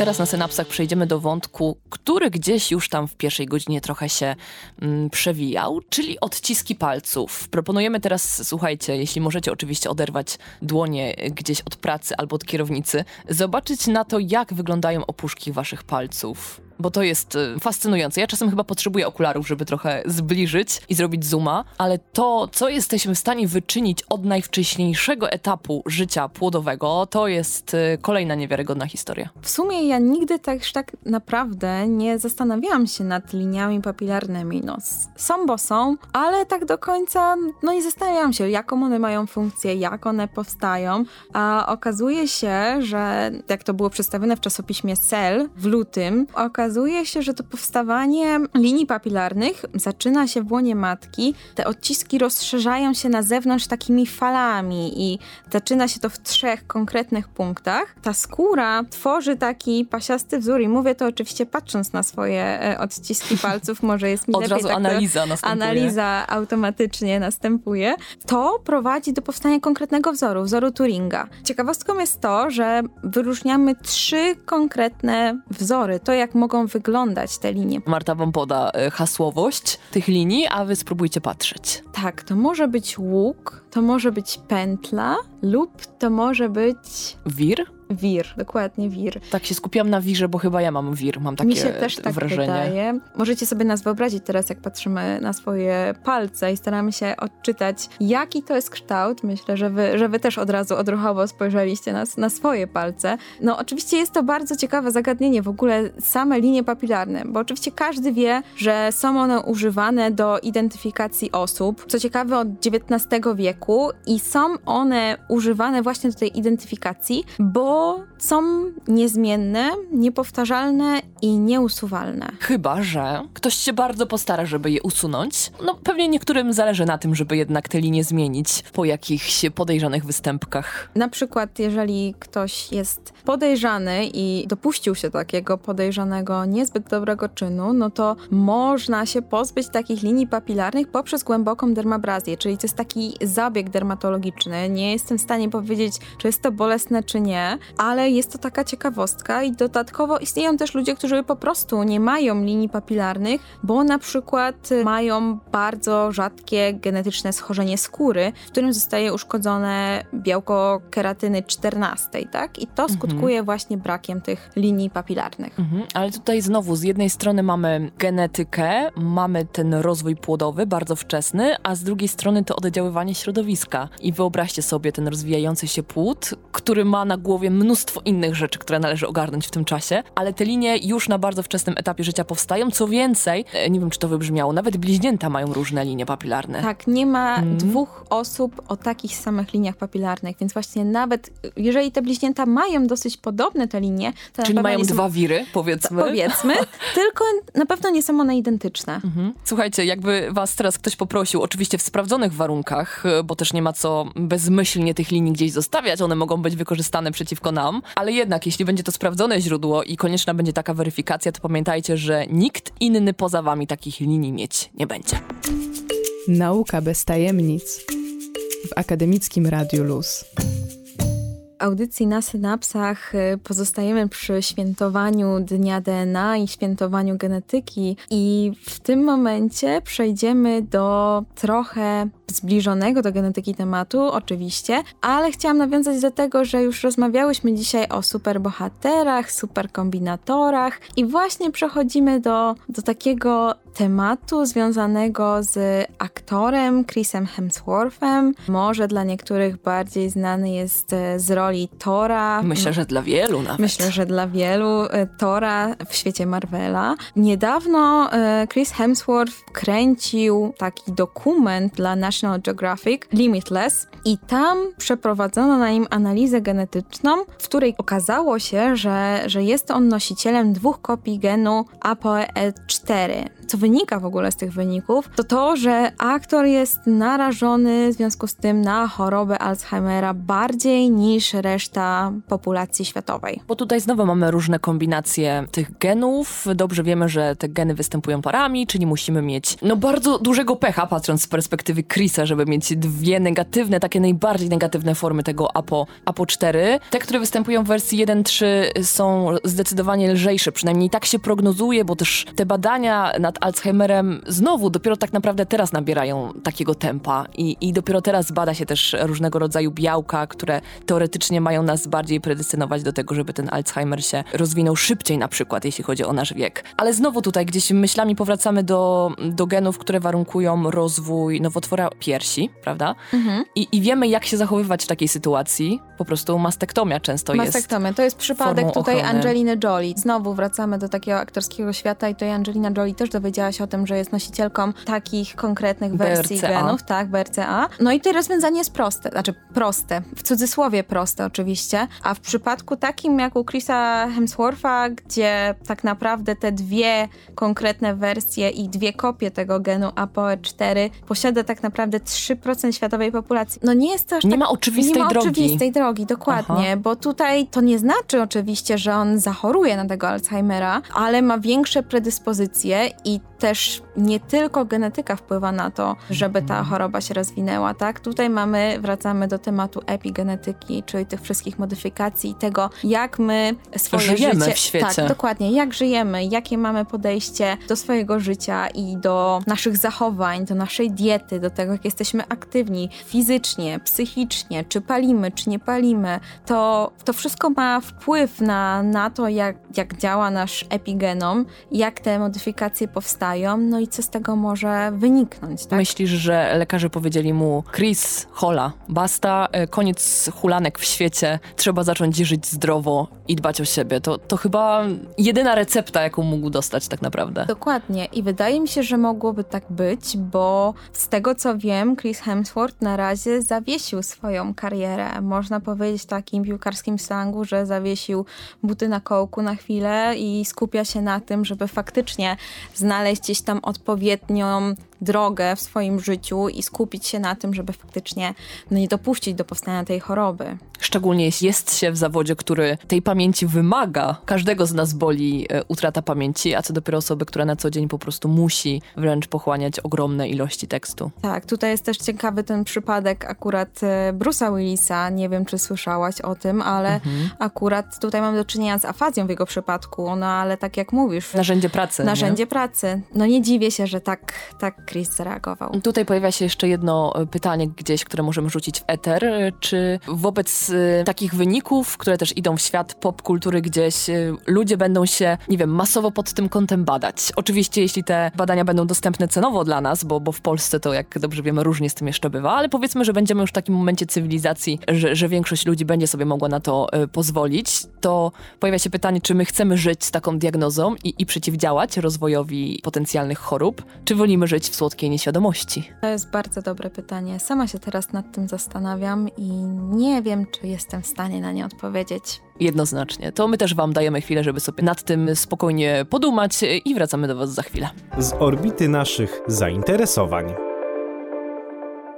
Teraz na synapsach przejdziemy do wątku, który gdzieś już tam w pierwszej godzinie trochę się mm, przewijał, czyli odciski palców. Proponujemy teraz, słuchajcie, jeśli możecie oczywiście oderwać dłonie gdzieś od pracy albo od kierownicy, zobaczyć na to, jak wyglądają opuszki waszych palców. Bo to jest y, fascynujące. Ja czasem chyba potrzebuję okularów, żeby trochę zbliżyć i zrobić zooma, ale to, co jesteśmy w stanie wyczynić od najwcześniejszego etapu życia płodowego, to jest y, kolejna niewiarygodna historia. W sumie ja nigdy też tak naprawdę nie zastanawiałam się nad liniami papilarnymi. No, są, bo są, ale tak do końca no nie zastanawiałam się, jaką one mają funkcję, jak one powstają. A okazuje się, że jak to było przedstawione w czasopiśmie Cell w lutym, okazuje się, że to powstawanie linii papilarnych zaczyna się w łonie matki. Te odciski rozszerzają się na zewnątrz takimi falami i zaczyna się to w trzech konkretnych punktach. Ta skóra tworzy taki pasiasty wzór i mówię to oczywiście patrząc na swoje e, odciski palców, może jest mi Od lepiej razu tak analiza następuje. Analiza automatycznie następuje. To prowadzi do powstania konkretnego wzoru, wzoru Turinga. Ciekawostką jest to, że wyróżniamy trzy konkretne wzory, to jak mogą wyglądać te linie. Marta wam poda y, hasłowość tych linii, a wy spróbujcie patrzeć. Tak, to może być łuk, to może być pętla lub to może być Wir? wir, dokładnie wir. Tak się skupiłam na wirze, bo chyba ja mam wir, mam takie Mi się też tak wrażenie. wydaje. Możecie sobie nas wyobrazić teraz, jak patrzymy na swoje palce i staramy się odczytać, jaki to jest kształt. Myślę, że wy, że wy też od razu odruchowo spojrzeliście na, na swoje palce. No oczywiście jest to bardzo ciekawe zagadnienie, w ogóle same linie papilarne, bo oczywiście każdy wie, że są one używane do identyfikacji osób. Co ciekawe, od XIX wieku i są one używane właśnie do tej identyfikacji, bo są niezmienne, niepowtarzalne i nieusuwalne. Chyba, że ktoś się bardzo postara, żeby je usunąć. No pewnie niektórym zależy na tym, żeby jednak te linie zmienić po jakichś podejrzanych występkach. Na przykład, jeżeli ktoś jest podejrzany i dopuścił się takiego podejrzanego niezbyt dobrego czynu, no to można się pozbyć takich linii papilarnych poprzez głęboką dermabrazję, czyli to jest taki zabieg dermatologiczny. Nie jestem w stanie powiedzieć, czy jest to bolesne, czy nie, ale jest to taka ciekawostka i dodatkowo istnieją też ludzie, którzy po prostu nie mają linii papilarnych, bo na przykład y, mają bardzo rzadkie genetyczne schorzenie skóry, w którym zostaje uszkodzone białko keratyny 14, tak? I to skutkuje właśnie brakiem tych linii papilarnych. Mhm, ale tutaj znowu z jednej strony mamy genetykę, mamy ten rozwój płodowy bardzo wczesny, a z drugiej strony to oddziaływanie środowiska. I wyobraźcie sobie ten rozwijający się płód, który ma na głowie mnóstwo innych rzeczy, które należy ogarnąć w tym czasie, ale te linie już na bardzo wczesnym etapie życia powstają. Co więcej, e, nie wiem, czy to wybrzmiało, nawet bliźnięta mają różne linie papilarne. Tak, nie ma Mhm. dwóch osób o takich samych liniach papilarnych, więc właśnie nawet jeżeli te bliźnięta mają dosyć podobne te linie, to Czyli mają są, dwa wiry, powiedzmy. powiedzmy, tylko na pewno nie są one identyczne. Mhm. Słuchajcie, jakby was teraz ktoś poprosił, oczywiście w sprawdzonych warunkach, y, bo też nie ma co bezmyślnie tych linii gdzieś zostawiać, one mogą być wykorzystane przeciwko nam, ale jednak jeśli będzie to sprawdzone źródło i konieczna będzie taka weryfikacja, to pamiętajcie, że nikt inny poza wami takich linii mieć nie będzie. Nauka bez tajemnic w akademickim Radiu Luz. audycji na synapsach y, pozostajemy przy świętowaniu Dnia DNA i świętowaniu genetyki i w tym momencie przejdziemy do trochę zbliżonego do genetyki tematu, oczywiście, ale chciałam nawiązać do tego, że już rozmawiałyśmy dzisiaj o superbohaterach, superkombinatorach i właśnie przechodzimy do, do takiego tematu związanego z aktorem Chrisem Hemsworthem. Może dla niektórych bardziej znany jest e, z roli Tora. Myślę, że dla wielu nawet. Myślę, że dla wielu e, Tora w świecie Marvela. Niedawno e, Chris Hemsworth kręcił taki dokument dla National Geographic, Limitless, i tam przeprowadzono na nim analizę genetyczną, w której okazało się, że, że jest on nosicielem dwóch kopii genu ApoE4. Co wynika w ogóle z tych wyników, to to, że aktor jest narażony w związku z tym na chorobę Alzheimera bardziej niż reszta populacji światowej. Bo tutaj znowu mamy różne kombinacje tych genów. Dobrze wiemy, że te geny występują parami, czyli musimy mieć no bardzo dużego pecha, patrząc z perspektywy Chrisa, żeby mieć dwie negatywne, takie najbardziej negatywne formy tego APO, APO4. Te, które występują w wersji 1.3 są zdecydowanie lżejsze, przynajmniej tak się prognozuje, bo też te badania nad Alzheimerem znowu dopiero tak naprawdę teraz nabierają takiego tempa i, i dopiero teraz bada się też różnego rodzaju białka, które teoretycznie mają nas bardziej predestynować do tego, żeby ten Alzheimer się rozwinął szybciej na przykład, jeśli chodzi o nasz wiek. Ale znowu tutaj gdzieś myślami powracamy do, do genów, które warunkują rozwój nowotwora piersi, prawda? I, I wiemy, jak się zachowywać w takiej sytuacji. Po prostu mastektomia często jest. Mastektomia. To jest przypadek tutaj ochrony. Angeliny Jolie. Znowu wracamy do takiego aktorskiego świata i tutaj Angelina Jolie też dowiedziała się o tym, że jest nosicielką takich konkretnych wersji BRCA. genów, tak, BRCA. No i tutaj rozwiązanie jest proste, znaczy proste, w cudzysłowie proste oczywiście, a w przypadku takim jak u Chrisa Hemswortha, gdzie tak naprawdę te dwie konkretne wersje i dwie kopie tego genu APOE4 posiada tak naprawdę 3% światowej populacji. No nie jest to aż Nie tak, ma oczywistej nie ma drogi. oczywistej drogi, dokładnie, bo tutaj to nie znaczy oczywiście, że on zachoruje na tego Alzheimera, ale ma większe predyspozycje i 行っ też nie tylko genetyka wpływa na to, żeby Mhm. ta choroba się rozwinęła, tak? Tutaj mamy, wracamy do tematu epigenetyki, czyli tych wszystkich modyfikacji i tego, jak my swoje Żyjemy życie... w świecie. Tak, dokładnie, jak żyjemy, jakie mamy podejście do swojego życia i do naszych zachowań, do naszej diety, do tego, jak jesteśmy aktywni fizycznie, psychicznie, czy palimy, czy nie palimy, to, to wszystko ma wpływ na, na to, jak, jak działa nasz epigenom, jak te modyfikacje powstają, no i co z tego może wyniknąć, tak? Myślisz, że lekarze powiedzieli mu Chris, hola, basta, e, koniec hulanek w świecie, trzeba zacząć żyć zdrowo i dbać o siebie. To, to chyba jedyna recepta, jaką mógł dostać tak naprawdę. Dokładnie. I wydaje mi się, że mogłoby tak być, bo z tego co wiem, Chris Hemsworth na razie zawiesił swoją karierę. Można powiedzieć takim piłkarskim slangu, że zawiesił buty na kołku na chwilę i skupia się na tym, żeby faktycznie znaleźć gdzieś tam odpowiednią drogę w swoim życiu i skupić się na tym, żeby faktycznie no, nie dopuścić do powstania tej choroby. Szczególnie jeśli jest się w zawodzie, który tej pamięci wymaga. Każdego z nas boli e, utrata pamięci, a co dopiero osoby, która na co dzień po prostu musi wręcz pochłaniać ogromne ilości tekstu. Tak, tutaj jest też ciekawy ten przypadek akurat e, Bruce'a Willisa. Nie wiem, czy słyszałaś o tym, ale akurat tutaj mamy do czynienia z afazją w jego przypadku. No ale tak jak mówisz, Narzędzie pracy. narzędzie Nie? pracy. No nie dziwię się, że tak, tak Chris zareagował. Tutaj pojawia się jeszcze jedno e, pytanie gdzieś, które możemy rzucić w eter. E, Czy wobec e, takich wyników, które też idą w świat popkultury gdzieś, ludzie będą się, nie wiem, masowo pod tym kątem badać? Oczywiście, jeśli te badania będą dostępne cenowo dla nas, bo, bo w Polsce to, jak dobrze wiemy, różnie z tym jeszcze bywa, ale powiedzmy, że będziemy już w takim momencie cywilizacji, że, że większość ludzi będzie sobie mogła na to pozwolić, to pojawia się pytanie, czy my chcemy żyć z taką diagnozą i, i przeciwdziałać rozwojowi potencjalnych chorób, czy wolimy żyć w słodkiej nieświadomości? To jest bardzo dobre pytanie. Sama się teraz nad tym zastanawiam i nie wiem, czy jestem w stanie na nie odpowiedzieć. Jednoznacznie. To my też wam dajemy chwilę, żeby sobie nad tym spokojnie podumać i wracamy do was za chwilę. Z orbity naszych zainteresowań.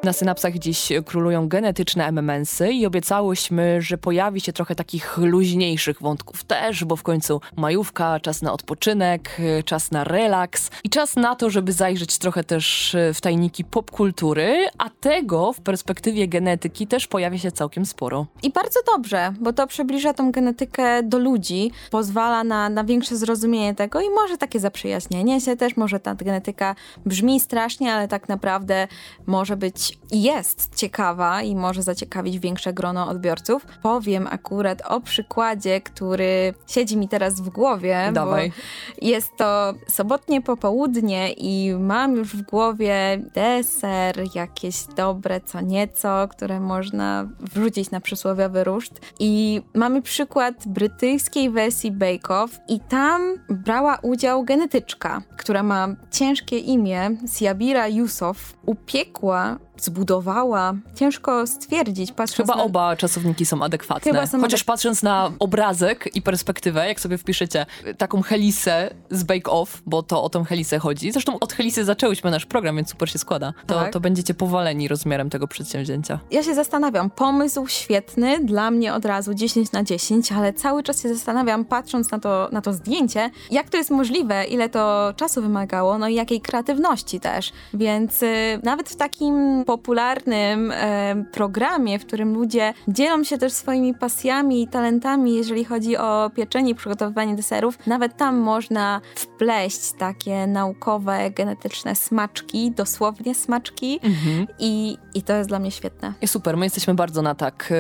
Na synapsach dziś królują genetyczne MMS-y i obiecałyśmy, że pojawi się trochę takich luźniejszych wątków też, bo w końcu majówka, czas na odpoczynek, czas na relaks i czas na to, żeby zajrzeć trochę też w tajniki popkultury, a tego w perspektywie genetyki też pojawia się całkiem sporo. I bardzo dobrze, bo to przybliża tą genetykę do ludzi, pozwala na, na większe zrozumienie tego i może takie zaprzyjaźnienie się też, może ta genetyka brzmi strasznie, ale tak naprawdę może być jest ciekawa i może zaciekawić większe grono odbiorców. Powiem akurat o przykładzie, który siedzi mi teraz w głowie, Dawaj. jest to sobotnie popołudnie i mam już w głowie deser, jakieś dobre co nieco, które można wrzucić na przysłowiowy ruszt. I mamy przykład brytyjskiej wersji Bake Off i tam brała udział genetyczka, która ma ciężkie imię, Siabira Yusuf, upiekła zbudowała, ciężko stwierdzić, patrząc Chyba na... oba czasowniki są adekwatne. Chyba są Chociaż adek- patrząc na obrazek i perspektywę, jak sobie wpiszecie taką helisę z Bake Off, bo to o tą helisę chodzi. Zresztą od helisy zaczęłyśmy nasz program, więc super się składa. To, Tak. to będziecie powaleni rozmiarem tego przedsięwzięcia. Ja się zastanawiam, pomysł świetny, dla mnie od razu 10 na 10, ale cały czas się zastanawiam, patrząc na to, na to zdjęcie, jak to jest możliwe, ile to czasu wymagało, no i jakiej kreatywności też. Więc y, nawet w takim popularnym e, programie, w którym ludzie dzielą się też swoimi pasjami i talentami, jeżeli chodzi o pieczenie i przygotowywanie deserów, nawet tam można wpleść takie naukowe, genetyczne smaczki, dosłownie smaczki i, i to jest dla mnie świetne. Super, my jesteśmy bardzo na tak.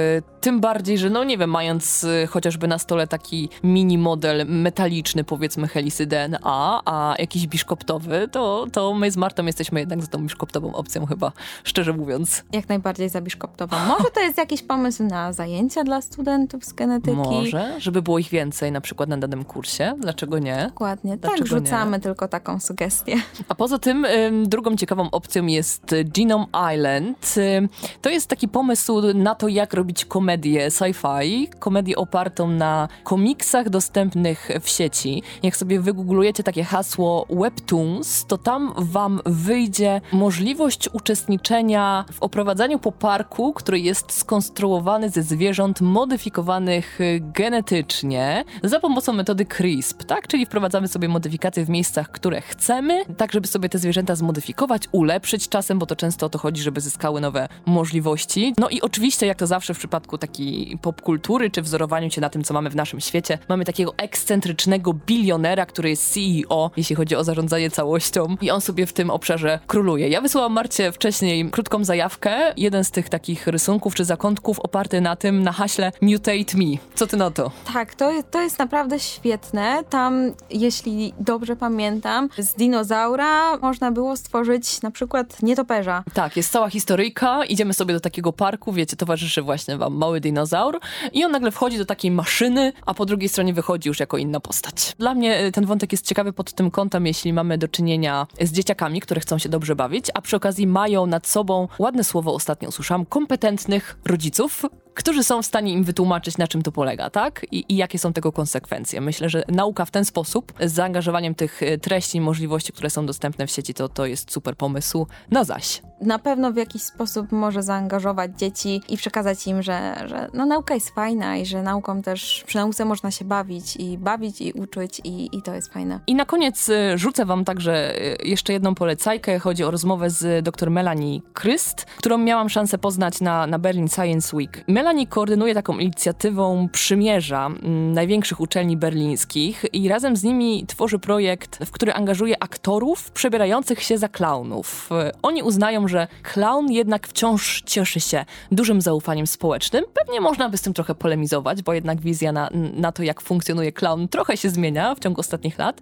Y, Tym bardziej, że no nie wiem, mając y, chociażby na stole taki mini model metaliczny, powiedzmy helisy DNA, a jakiś biszkoptowy, to, to my z Martą jesteśmy jednak za tą biszkoptową opcją chyba, szczerze mówiąc. Jak najbardziej za biszkoptową. Może to jest jakiś pomysł na zajęcia dla studentów z genetyki? Może, żeby było ich więcej na przykład na danym kursie, dlaczego nie? Dokładnie, tak Dlaczego rzucamy tylko taką sugestię. A poza tym ym, drugą ciekawą opcją jest y, Genome Island. Ym, To jest taki pomysł na to, jak robić komedię sci-fi, komedię opartą na komiksach dostępnych w sieci. Jak sobie wygooglujecie takie hasło Webtoons, to tam wam wyjdzie możliwość uczestniczenia w oprowadzaniu po parku, który jest skonstruowany ze zwierząt modyfikowanych genetycznie za pomocą metody CRISP, tak? Czyli wprowadzamy sobie modyfikacje w miejscach, które chcemy, tak żeby sobie te zwierzęta zmodyfikować, ulepszyć czasem, bo to często o to chodzi, żeby zyskały nowe możliwości. No i oczywiście, jak to zawsze w przypadku takiej popkultury, czy wzorowaniu się na tym, co mamy w naszym świecie, mamy takiego ekscentrycznego bilionera, który jest CEO, jeśli chodzi o zarządzanie całością i on sobie w tym obszarze króluje. Ja wysłałam Marcie wcześniej krótką zajawkę, jeden z tych takich rysunków czy zakątków oparty na tym, na haśle Mutate Me. Co ty na to? Tak, to, jest- to jest naprawdę świetne. Tam, jeśli dobrze pamiętam, z dinozaura można było stworzyć na przykład nietoperza. Tak, jest cała historyjka, idziemy sobie do takiego parku, wiecie, towarzyszy właśnie wam mały dinozaur i on nagle wchodzi do takiej maszyny, a po drugiej stronie wychodzi już jako inna postać. Dla mnie y, ten wątek jest ciekawy pod tym kątem, jeśli mamy do czynienia z dzieciakami, które chcą się dobrze bawić, a przy okazji mają nad sobą, ładne słowo ostatnio usłyszałam, kompetentnych rodziców, którzy są w stanie im wytłumaczyć, na czym to polega, tak? I, I jakie są tego konsekwencje. Myślę, że nauka w ten sposób, z zaangażowaniem tych y, treści i możliwości, które są dostępne w sieci, to, to jest super pomysł na zaś. Na pewno w jakiś sposób może zaangażować dzieci i przekazać im, że, że no, nauka jest fajna i że nauką też, przy nauce można się bawić i bawić i uczyć i, i to jest fajne. I na koniec y, rzucę wam także y, jeszcze jedną polecajkę. Chodzi o rozmowę z dr Melanie Kryst, którą miałam szansę poznać na, na Berlin Science Week. Melanie koordynuje taką inicjatywą Przymierza m, największych uczelni berlińskich i razem z nimi tworzy projekt, w który angażuje aktorów przebierających się za klaunów. Oni uznają, że klaun jednak wciąż cieszy się dużym zaufaniem społecznym. Pewnie można by z tym trochę polemizować, bo jednak wizja na, na to, jak funkcjonuje klaun, trochę się zmienia w ciągu ostatnich lat.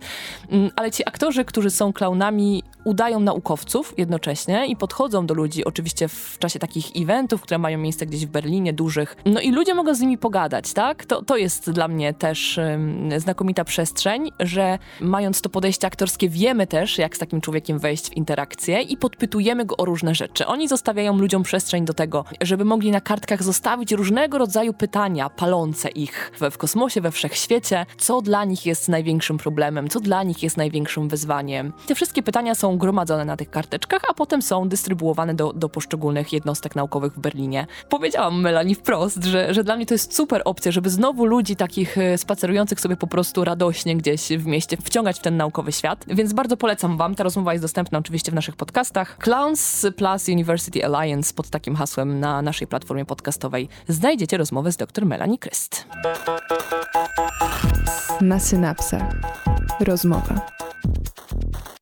Mm, Ale ci aktorzy, którzy są klaunami, udają naukowców jednocześnie i podchodzą do ludzi, oczywiście w czasie takich eventów, które mają miejsce gdzieś w Berlinie, dużych. No i ludzie mogą z nimi pogadać, tak? To, to jest dla mnie też ym, znakomita przestrzeń, że mając to podejście aktorskie, wiemy też, jak z takim człowiekiem wejść w interakcję i podpytujemy go o różne rzeczy. Oni zostawiają ludziom przestrzeń do tego, żeby mogli na kartkach zostawić różnego rodzaju pytania palące ich we, w kosmosie, we wszechświecie, co dla nich jest największym problemem, co dla nich jest największym wyzwaniem. Te wszystkie pytania są gromadzone na tych karteczkach, a potem są dystrybuowane do, do poszczególnych jednostek naukowych w Berlinie. Powiedziałam Melanie wprost, że, że dla mnie to jest super opcja, żeby znowu ludzi takich e, spacerujących sobie po prostu radośnie gdzieś w mieście wciągać w ten naukowy świat. Więc bardzo polecam wam. Ta rozmowa jest dostępna oczywiście w naszych podcastach. Clowns Plus University Alliance pod takim hasłem na naszej platformie podcastowej znajdziecie rozmowę z dr Melanie Kryst. Na synapsach. Rozmowa.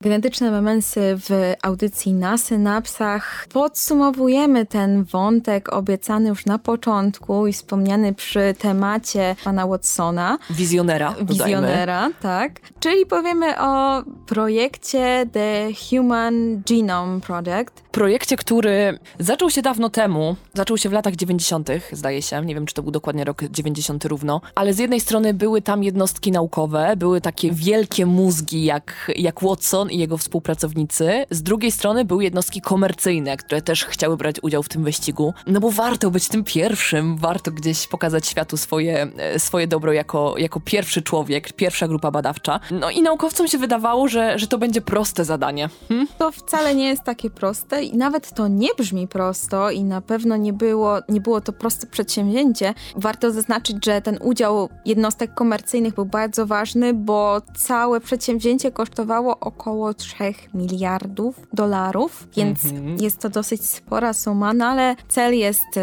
Genetyczne memensy w audycji na synapsach. Podsumowujemy ten wątek obiecany już na początku i wspomniany przy temacie pana Watsona. Wizjonera. dodajmy. Wizjonera, tak. Czyli powiemy o projekcie The Human Genome Project. Projekcie, który zaczął się dawno temu, zaczął się w latach 90., zdaje się, nie wiem czy to był dokładnie rok 90 równo, ale z jednej strony były tam jednostki naukowe, były takie wielkie mózgi jak, jak Watson i jego współpracownicy, z drugiej strony były jednostki komercyjne, które też chciały brać udział w tym wyścigu, no bo warto być tym pierwszym, warto gdzieś pokazać światu swoje, e, swoje dobro jako, jako pierwszy człowiek, pierwsza grupa badawcza. No i naukowcom się wydawało, że, że to będzie proste zadanie. Hm? To wcale nie jest takie proste i nawet to nie brzmi prosto i na pewno nie było, nie było to proste przedsięwzięcie. Warto zaznaczyć, że ten udział jednostek komercyjnych był bardzo ważny, bo całe przedsięwzięcie kosztowało około 3 miliardów dolarów, więc jest to dosyć spora suma, no ale cel jest y,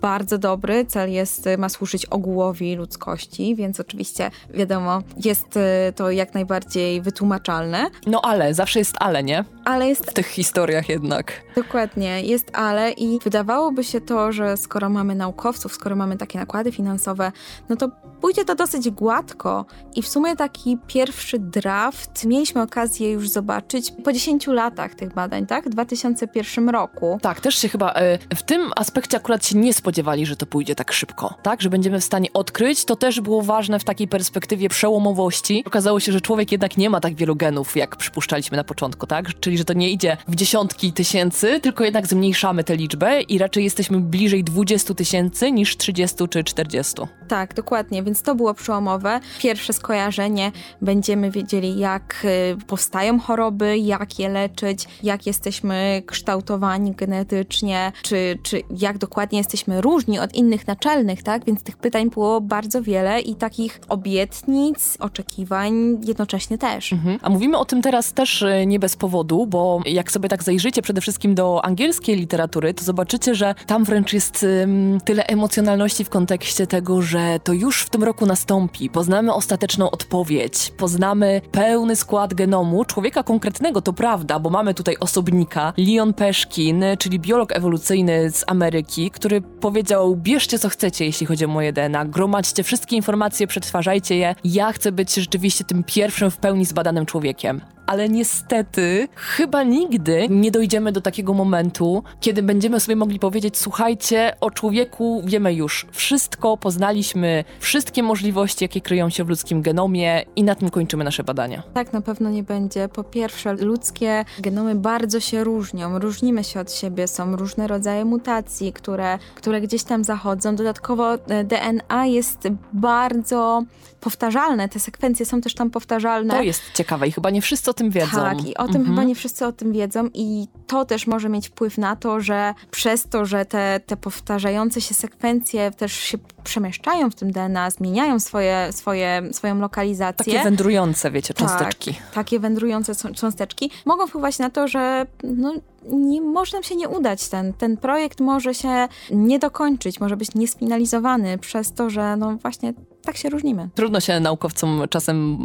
bardzo dobry, cel jest, y, ma służyć ogółowi ludzkości, więc oczywiście wiadomo, jest y, to jak najbardziej wytłumaczalne, No ale, zawsze jest ale, nie? ale jest W tych historiach jednak. Dokładnie, jest ale i wydawałoby się to, że skoro mamy naukowców, skoro mamy takie nakłady finansowe, no to pójdzie to dosyć gładko i w sumie taki pierwszy draft mieliśmy okazję już zobaczyć po 10 latach tych badań, tak? W 2001 roku. Tak, też się chyba e, w tym aspekcie akurat się nie spodziewali, że to pójdzie tak szybko, tak? Że będziemy w stanie odkryć. To też było ważne w takiej perspektywie przełomowości. Okazało się, że człowiek jednak nie ma tak wielu genów, jak przypuszczaliśmy na początku, tak? Czyli, że to nie idzie w dziesiątki tysięcy, tylko jednak zmniejszamy tę liczbę i raczej jesteśmy bliżej 20 tysięcy niż 30 czy 40. Tak, dokładnie, więc to było przełomowe. Pierwsze skojarzenie, będziemy wiedzieli, jak y, powstają choroby, jak je leczyć, jak jesteśmy kształtowani genetycznie, czy, czy jak dokładnie jesteśmy różni od innych naczelnych, tak? Więc tych pytań było bardzo wiele i takich obietnic, oczekiwań jednocześnie też. Mhm. A mówimy o tym teraz też e, nie bez powodu, bo jak sobie tak zajrzycie przede wszystkim do angielskiej literatury, to zobaczycie, że tam wręcz jest ym, tyle emocjonalności w kontekście tego, że to już w tym roku nastąpi. Poznamy ostateczną odpowiedź, poznamy pełny skład genomu człowieka konkretnego, to prawda, bo mamy tutaj osobnika, Leon Peszkin, czyli biolog ewolucyjny z Ameryki, który powiedział, bierzcie co chcecie, jeśli chodzi o moje DNA, gromadźcie wszystkie informacje, przetwarzajcie je, ja chcę być rzeczywiście tym pierwszym w pełni zbadanym człowiekiem. Ale niestety, chyba nigdy nie dojdziemy do takiego momentu, kiedy będziemy sobie mogli powiedzieć: Słuchajcie, o człowieku wiemy już wszystko, poznaliśmy wszystkie możliwości, jakie kryją się w ludzkim genomie, i na tym kończymy nasze badania. Tak na pewno nie będzie. Po pierwsze, ludzkie genomy bardzo się różnią, różnimy się od siebie, są różne rodzaje mutacji, które, które gdzieś tam zachodzą. Dodatkowo e, DNA jest bardzo powtarzalne, te sekwencje są też tam powtarzalne. To jest ciekawe i chyba nie wszyscy o tym wiedzą. Tak, i o tym Mhm. chyba nie wszyscy o tym wiedzą i to też może mieć wpływ na to, że przez to, że te, te powtarzające się sekwencje też się przemieszczają w tym DNA, zmieniają swoje, swoje, swoją lokalizację. Takie wędrujące, wiecie, Tak, cząsteczki. takie wędrujące cząsteczki mogą wpływać na to, że no, nie może nam się nie udać. Ten, ten projekt może się nie dokończyć, może być niesfinalizowany przez to, że no właśnie tak się różnimy. Trudno się naukowcom czasem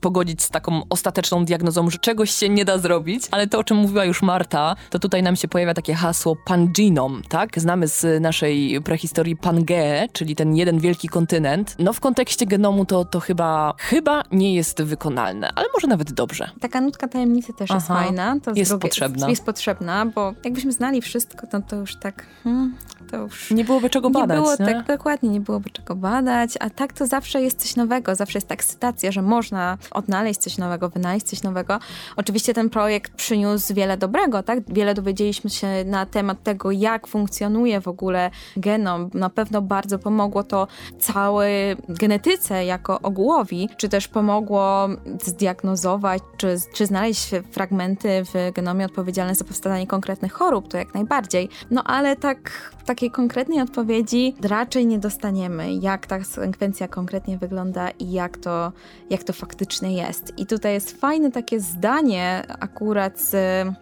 pogodzić z taką ostateczną diagnozą, że czegoś się nie da zrobić, ale to, o czym mówiła już Marta, to tutaj nam się pojawia takie hasło pangenom, tak? Znamy z naszej prehistorii Pangea, czyli ten jeden wielki kontynent. No w kontekście genomu to, to chyba, chyba nie jest wykonalne, ale może nawet dobrze. Taka nutka tajemnicy też jest Aha, fajna. To jest potrzebna. Jest potrzebna, bo jakbyśmy znali wszystko, to, to już tak, hmm, to już... Nie byłoby czego badać, nie było nie? tak dokładnie, nie byłoby czego badać, a tak to zawsze jest coś nowego, zawsze jest ta ekscytacja, że można odnaleźć coś nowego, wynaleźć coś nowego. Oczywiście ten projekt przyniósł wiele dobrego, tak? Wiele dowiedzieliśmy się na temat tego, jak funkcjonuje w ogóle genom. Na pewno bardzo pomogło to całej genetyce jako ogółowi, czy też pomogło zdiagnozować, czy, czy znaleźć fragmenty w genomie odpowiedzialne za powstawanie konkretnych chorób, to jak najbardziej. No ale tak, takiej konkretnej odpowiedzi raczej nie dostaniemy, jak ta sekwencja konkretnie wygląda i jak to, jak to faktycznie jest. I tutaj jest fajne takie zdanie akurat z,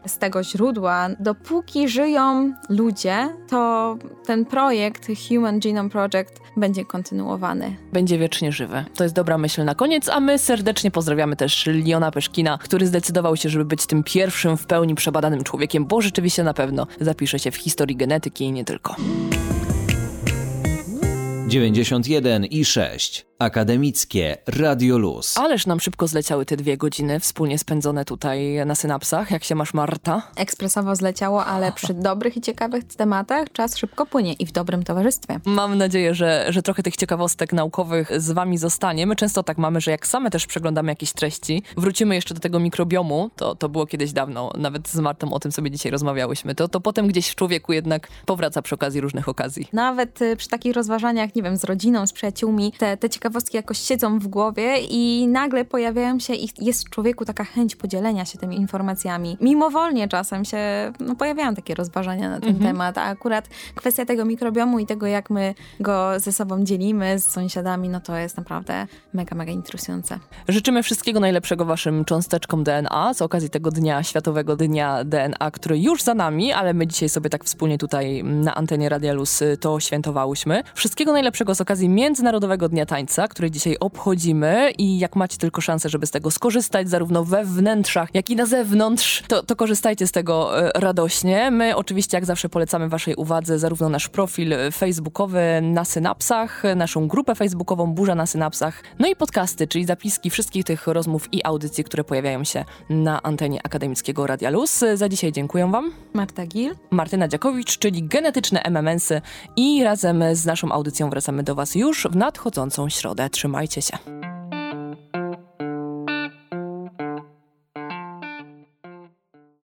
z tego źródła. Dopóki żyją ludzie, to ten projekt Human Genome Project będzie kontynuowany. będzie wiecznie żywy. To jest dobra myśl na koniec, a my serdecznie pozdrawiamy też Liona Peszkina, który zdecydował się, żeby być tym pierwszym w pełni przebadanym człowiekiem, bo rzeczywiście na pewno zapisze się w historii genetyki i nie tylko. 91 i 6. Akademickie Radio Luz. Ależ nam szybko zleciały te dwie godziny wspólnie spędzone tutaj na synapsach. Jak się masz, Marta? Ekspresowo zleciało, ale przy dobrych i ciekawych tematach czas szybko płynie i w dobrym towarzystwie. Mam nadzieję, że, że trochę tych ciekawostek naukowych z wami zostanie. My często tak mamy, że jak same też przeglądamy jakieś treści, wrócimy jeszcze do tego mikrobiomu, to, to było kiedyś dawno, nawet z Martą o tym sobie dzisiaj rozmawiałyśmy, to, to potem gdzieś w człowieku jednak powraca przy okazji różnych okazji. Nawet y, przy takich rozważaniach, nie wiem, z rodziną, z przyjaciółmi, te, te ciekawostki jakoś siedzą w głowie i nagle pojawiają się i jest w człowieku taka chęć podzielenia się tymi informacjami. Mimowolnie czasem się no, pojawiają takie rozważania na ten temat, a akurat kwestia tego mikrobiomu i tego, jak my go ze sobą dzielimy, z sąsiadami, no to jest naprawdę mega, mega interesujące. Życzymy wszystkiego najlepszego waszym cząsteczkom DNA z okazji tego dnia, Światowego Dnia DNA, który już za nami, ale my dzisiaj sobie tak wspólnie tutaj na antenie Radia Luz y, to świętowałyśmy. Wszystkiego najlepszego z okazji Międzynarodowego Dnia Tańca, który dzisiaj obchodzimy i jak macie tylko szansę, żeby z tego skorzystać, zarówno we wnętrzach, jak i na zewnątrz, to, to korzystajcie z tego e, radośnie. My oczywiście jak zawsze polecamy waszej uwadze zarówno nasz profil facebookowy na Synapsach, naszą grupę facebookową Burza na Synapsach, no i podcasty, czyli zapiski wszystkich tych rozmów i audycji, które pojawiają się na antenie akademickiego Radia Luz. Za dzisiaj dziękuję wam. Marta Gil. Martyna Dziakowicz, czyli genetyczne MMS-y i razem z naszą audycją wracamy do was już w nadchodzącą środę. Trzymajcie się.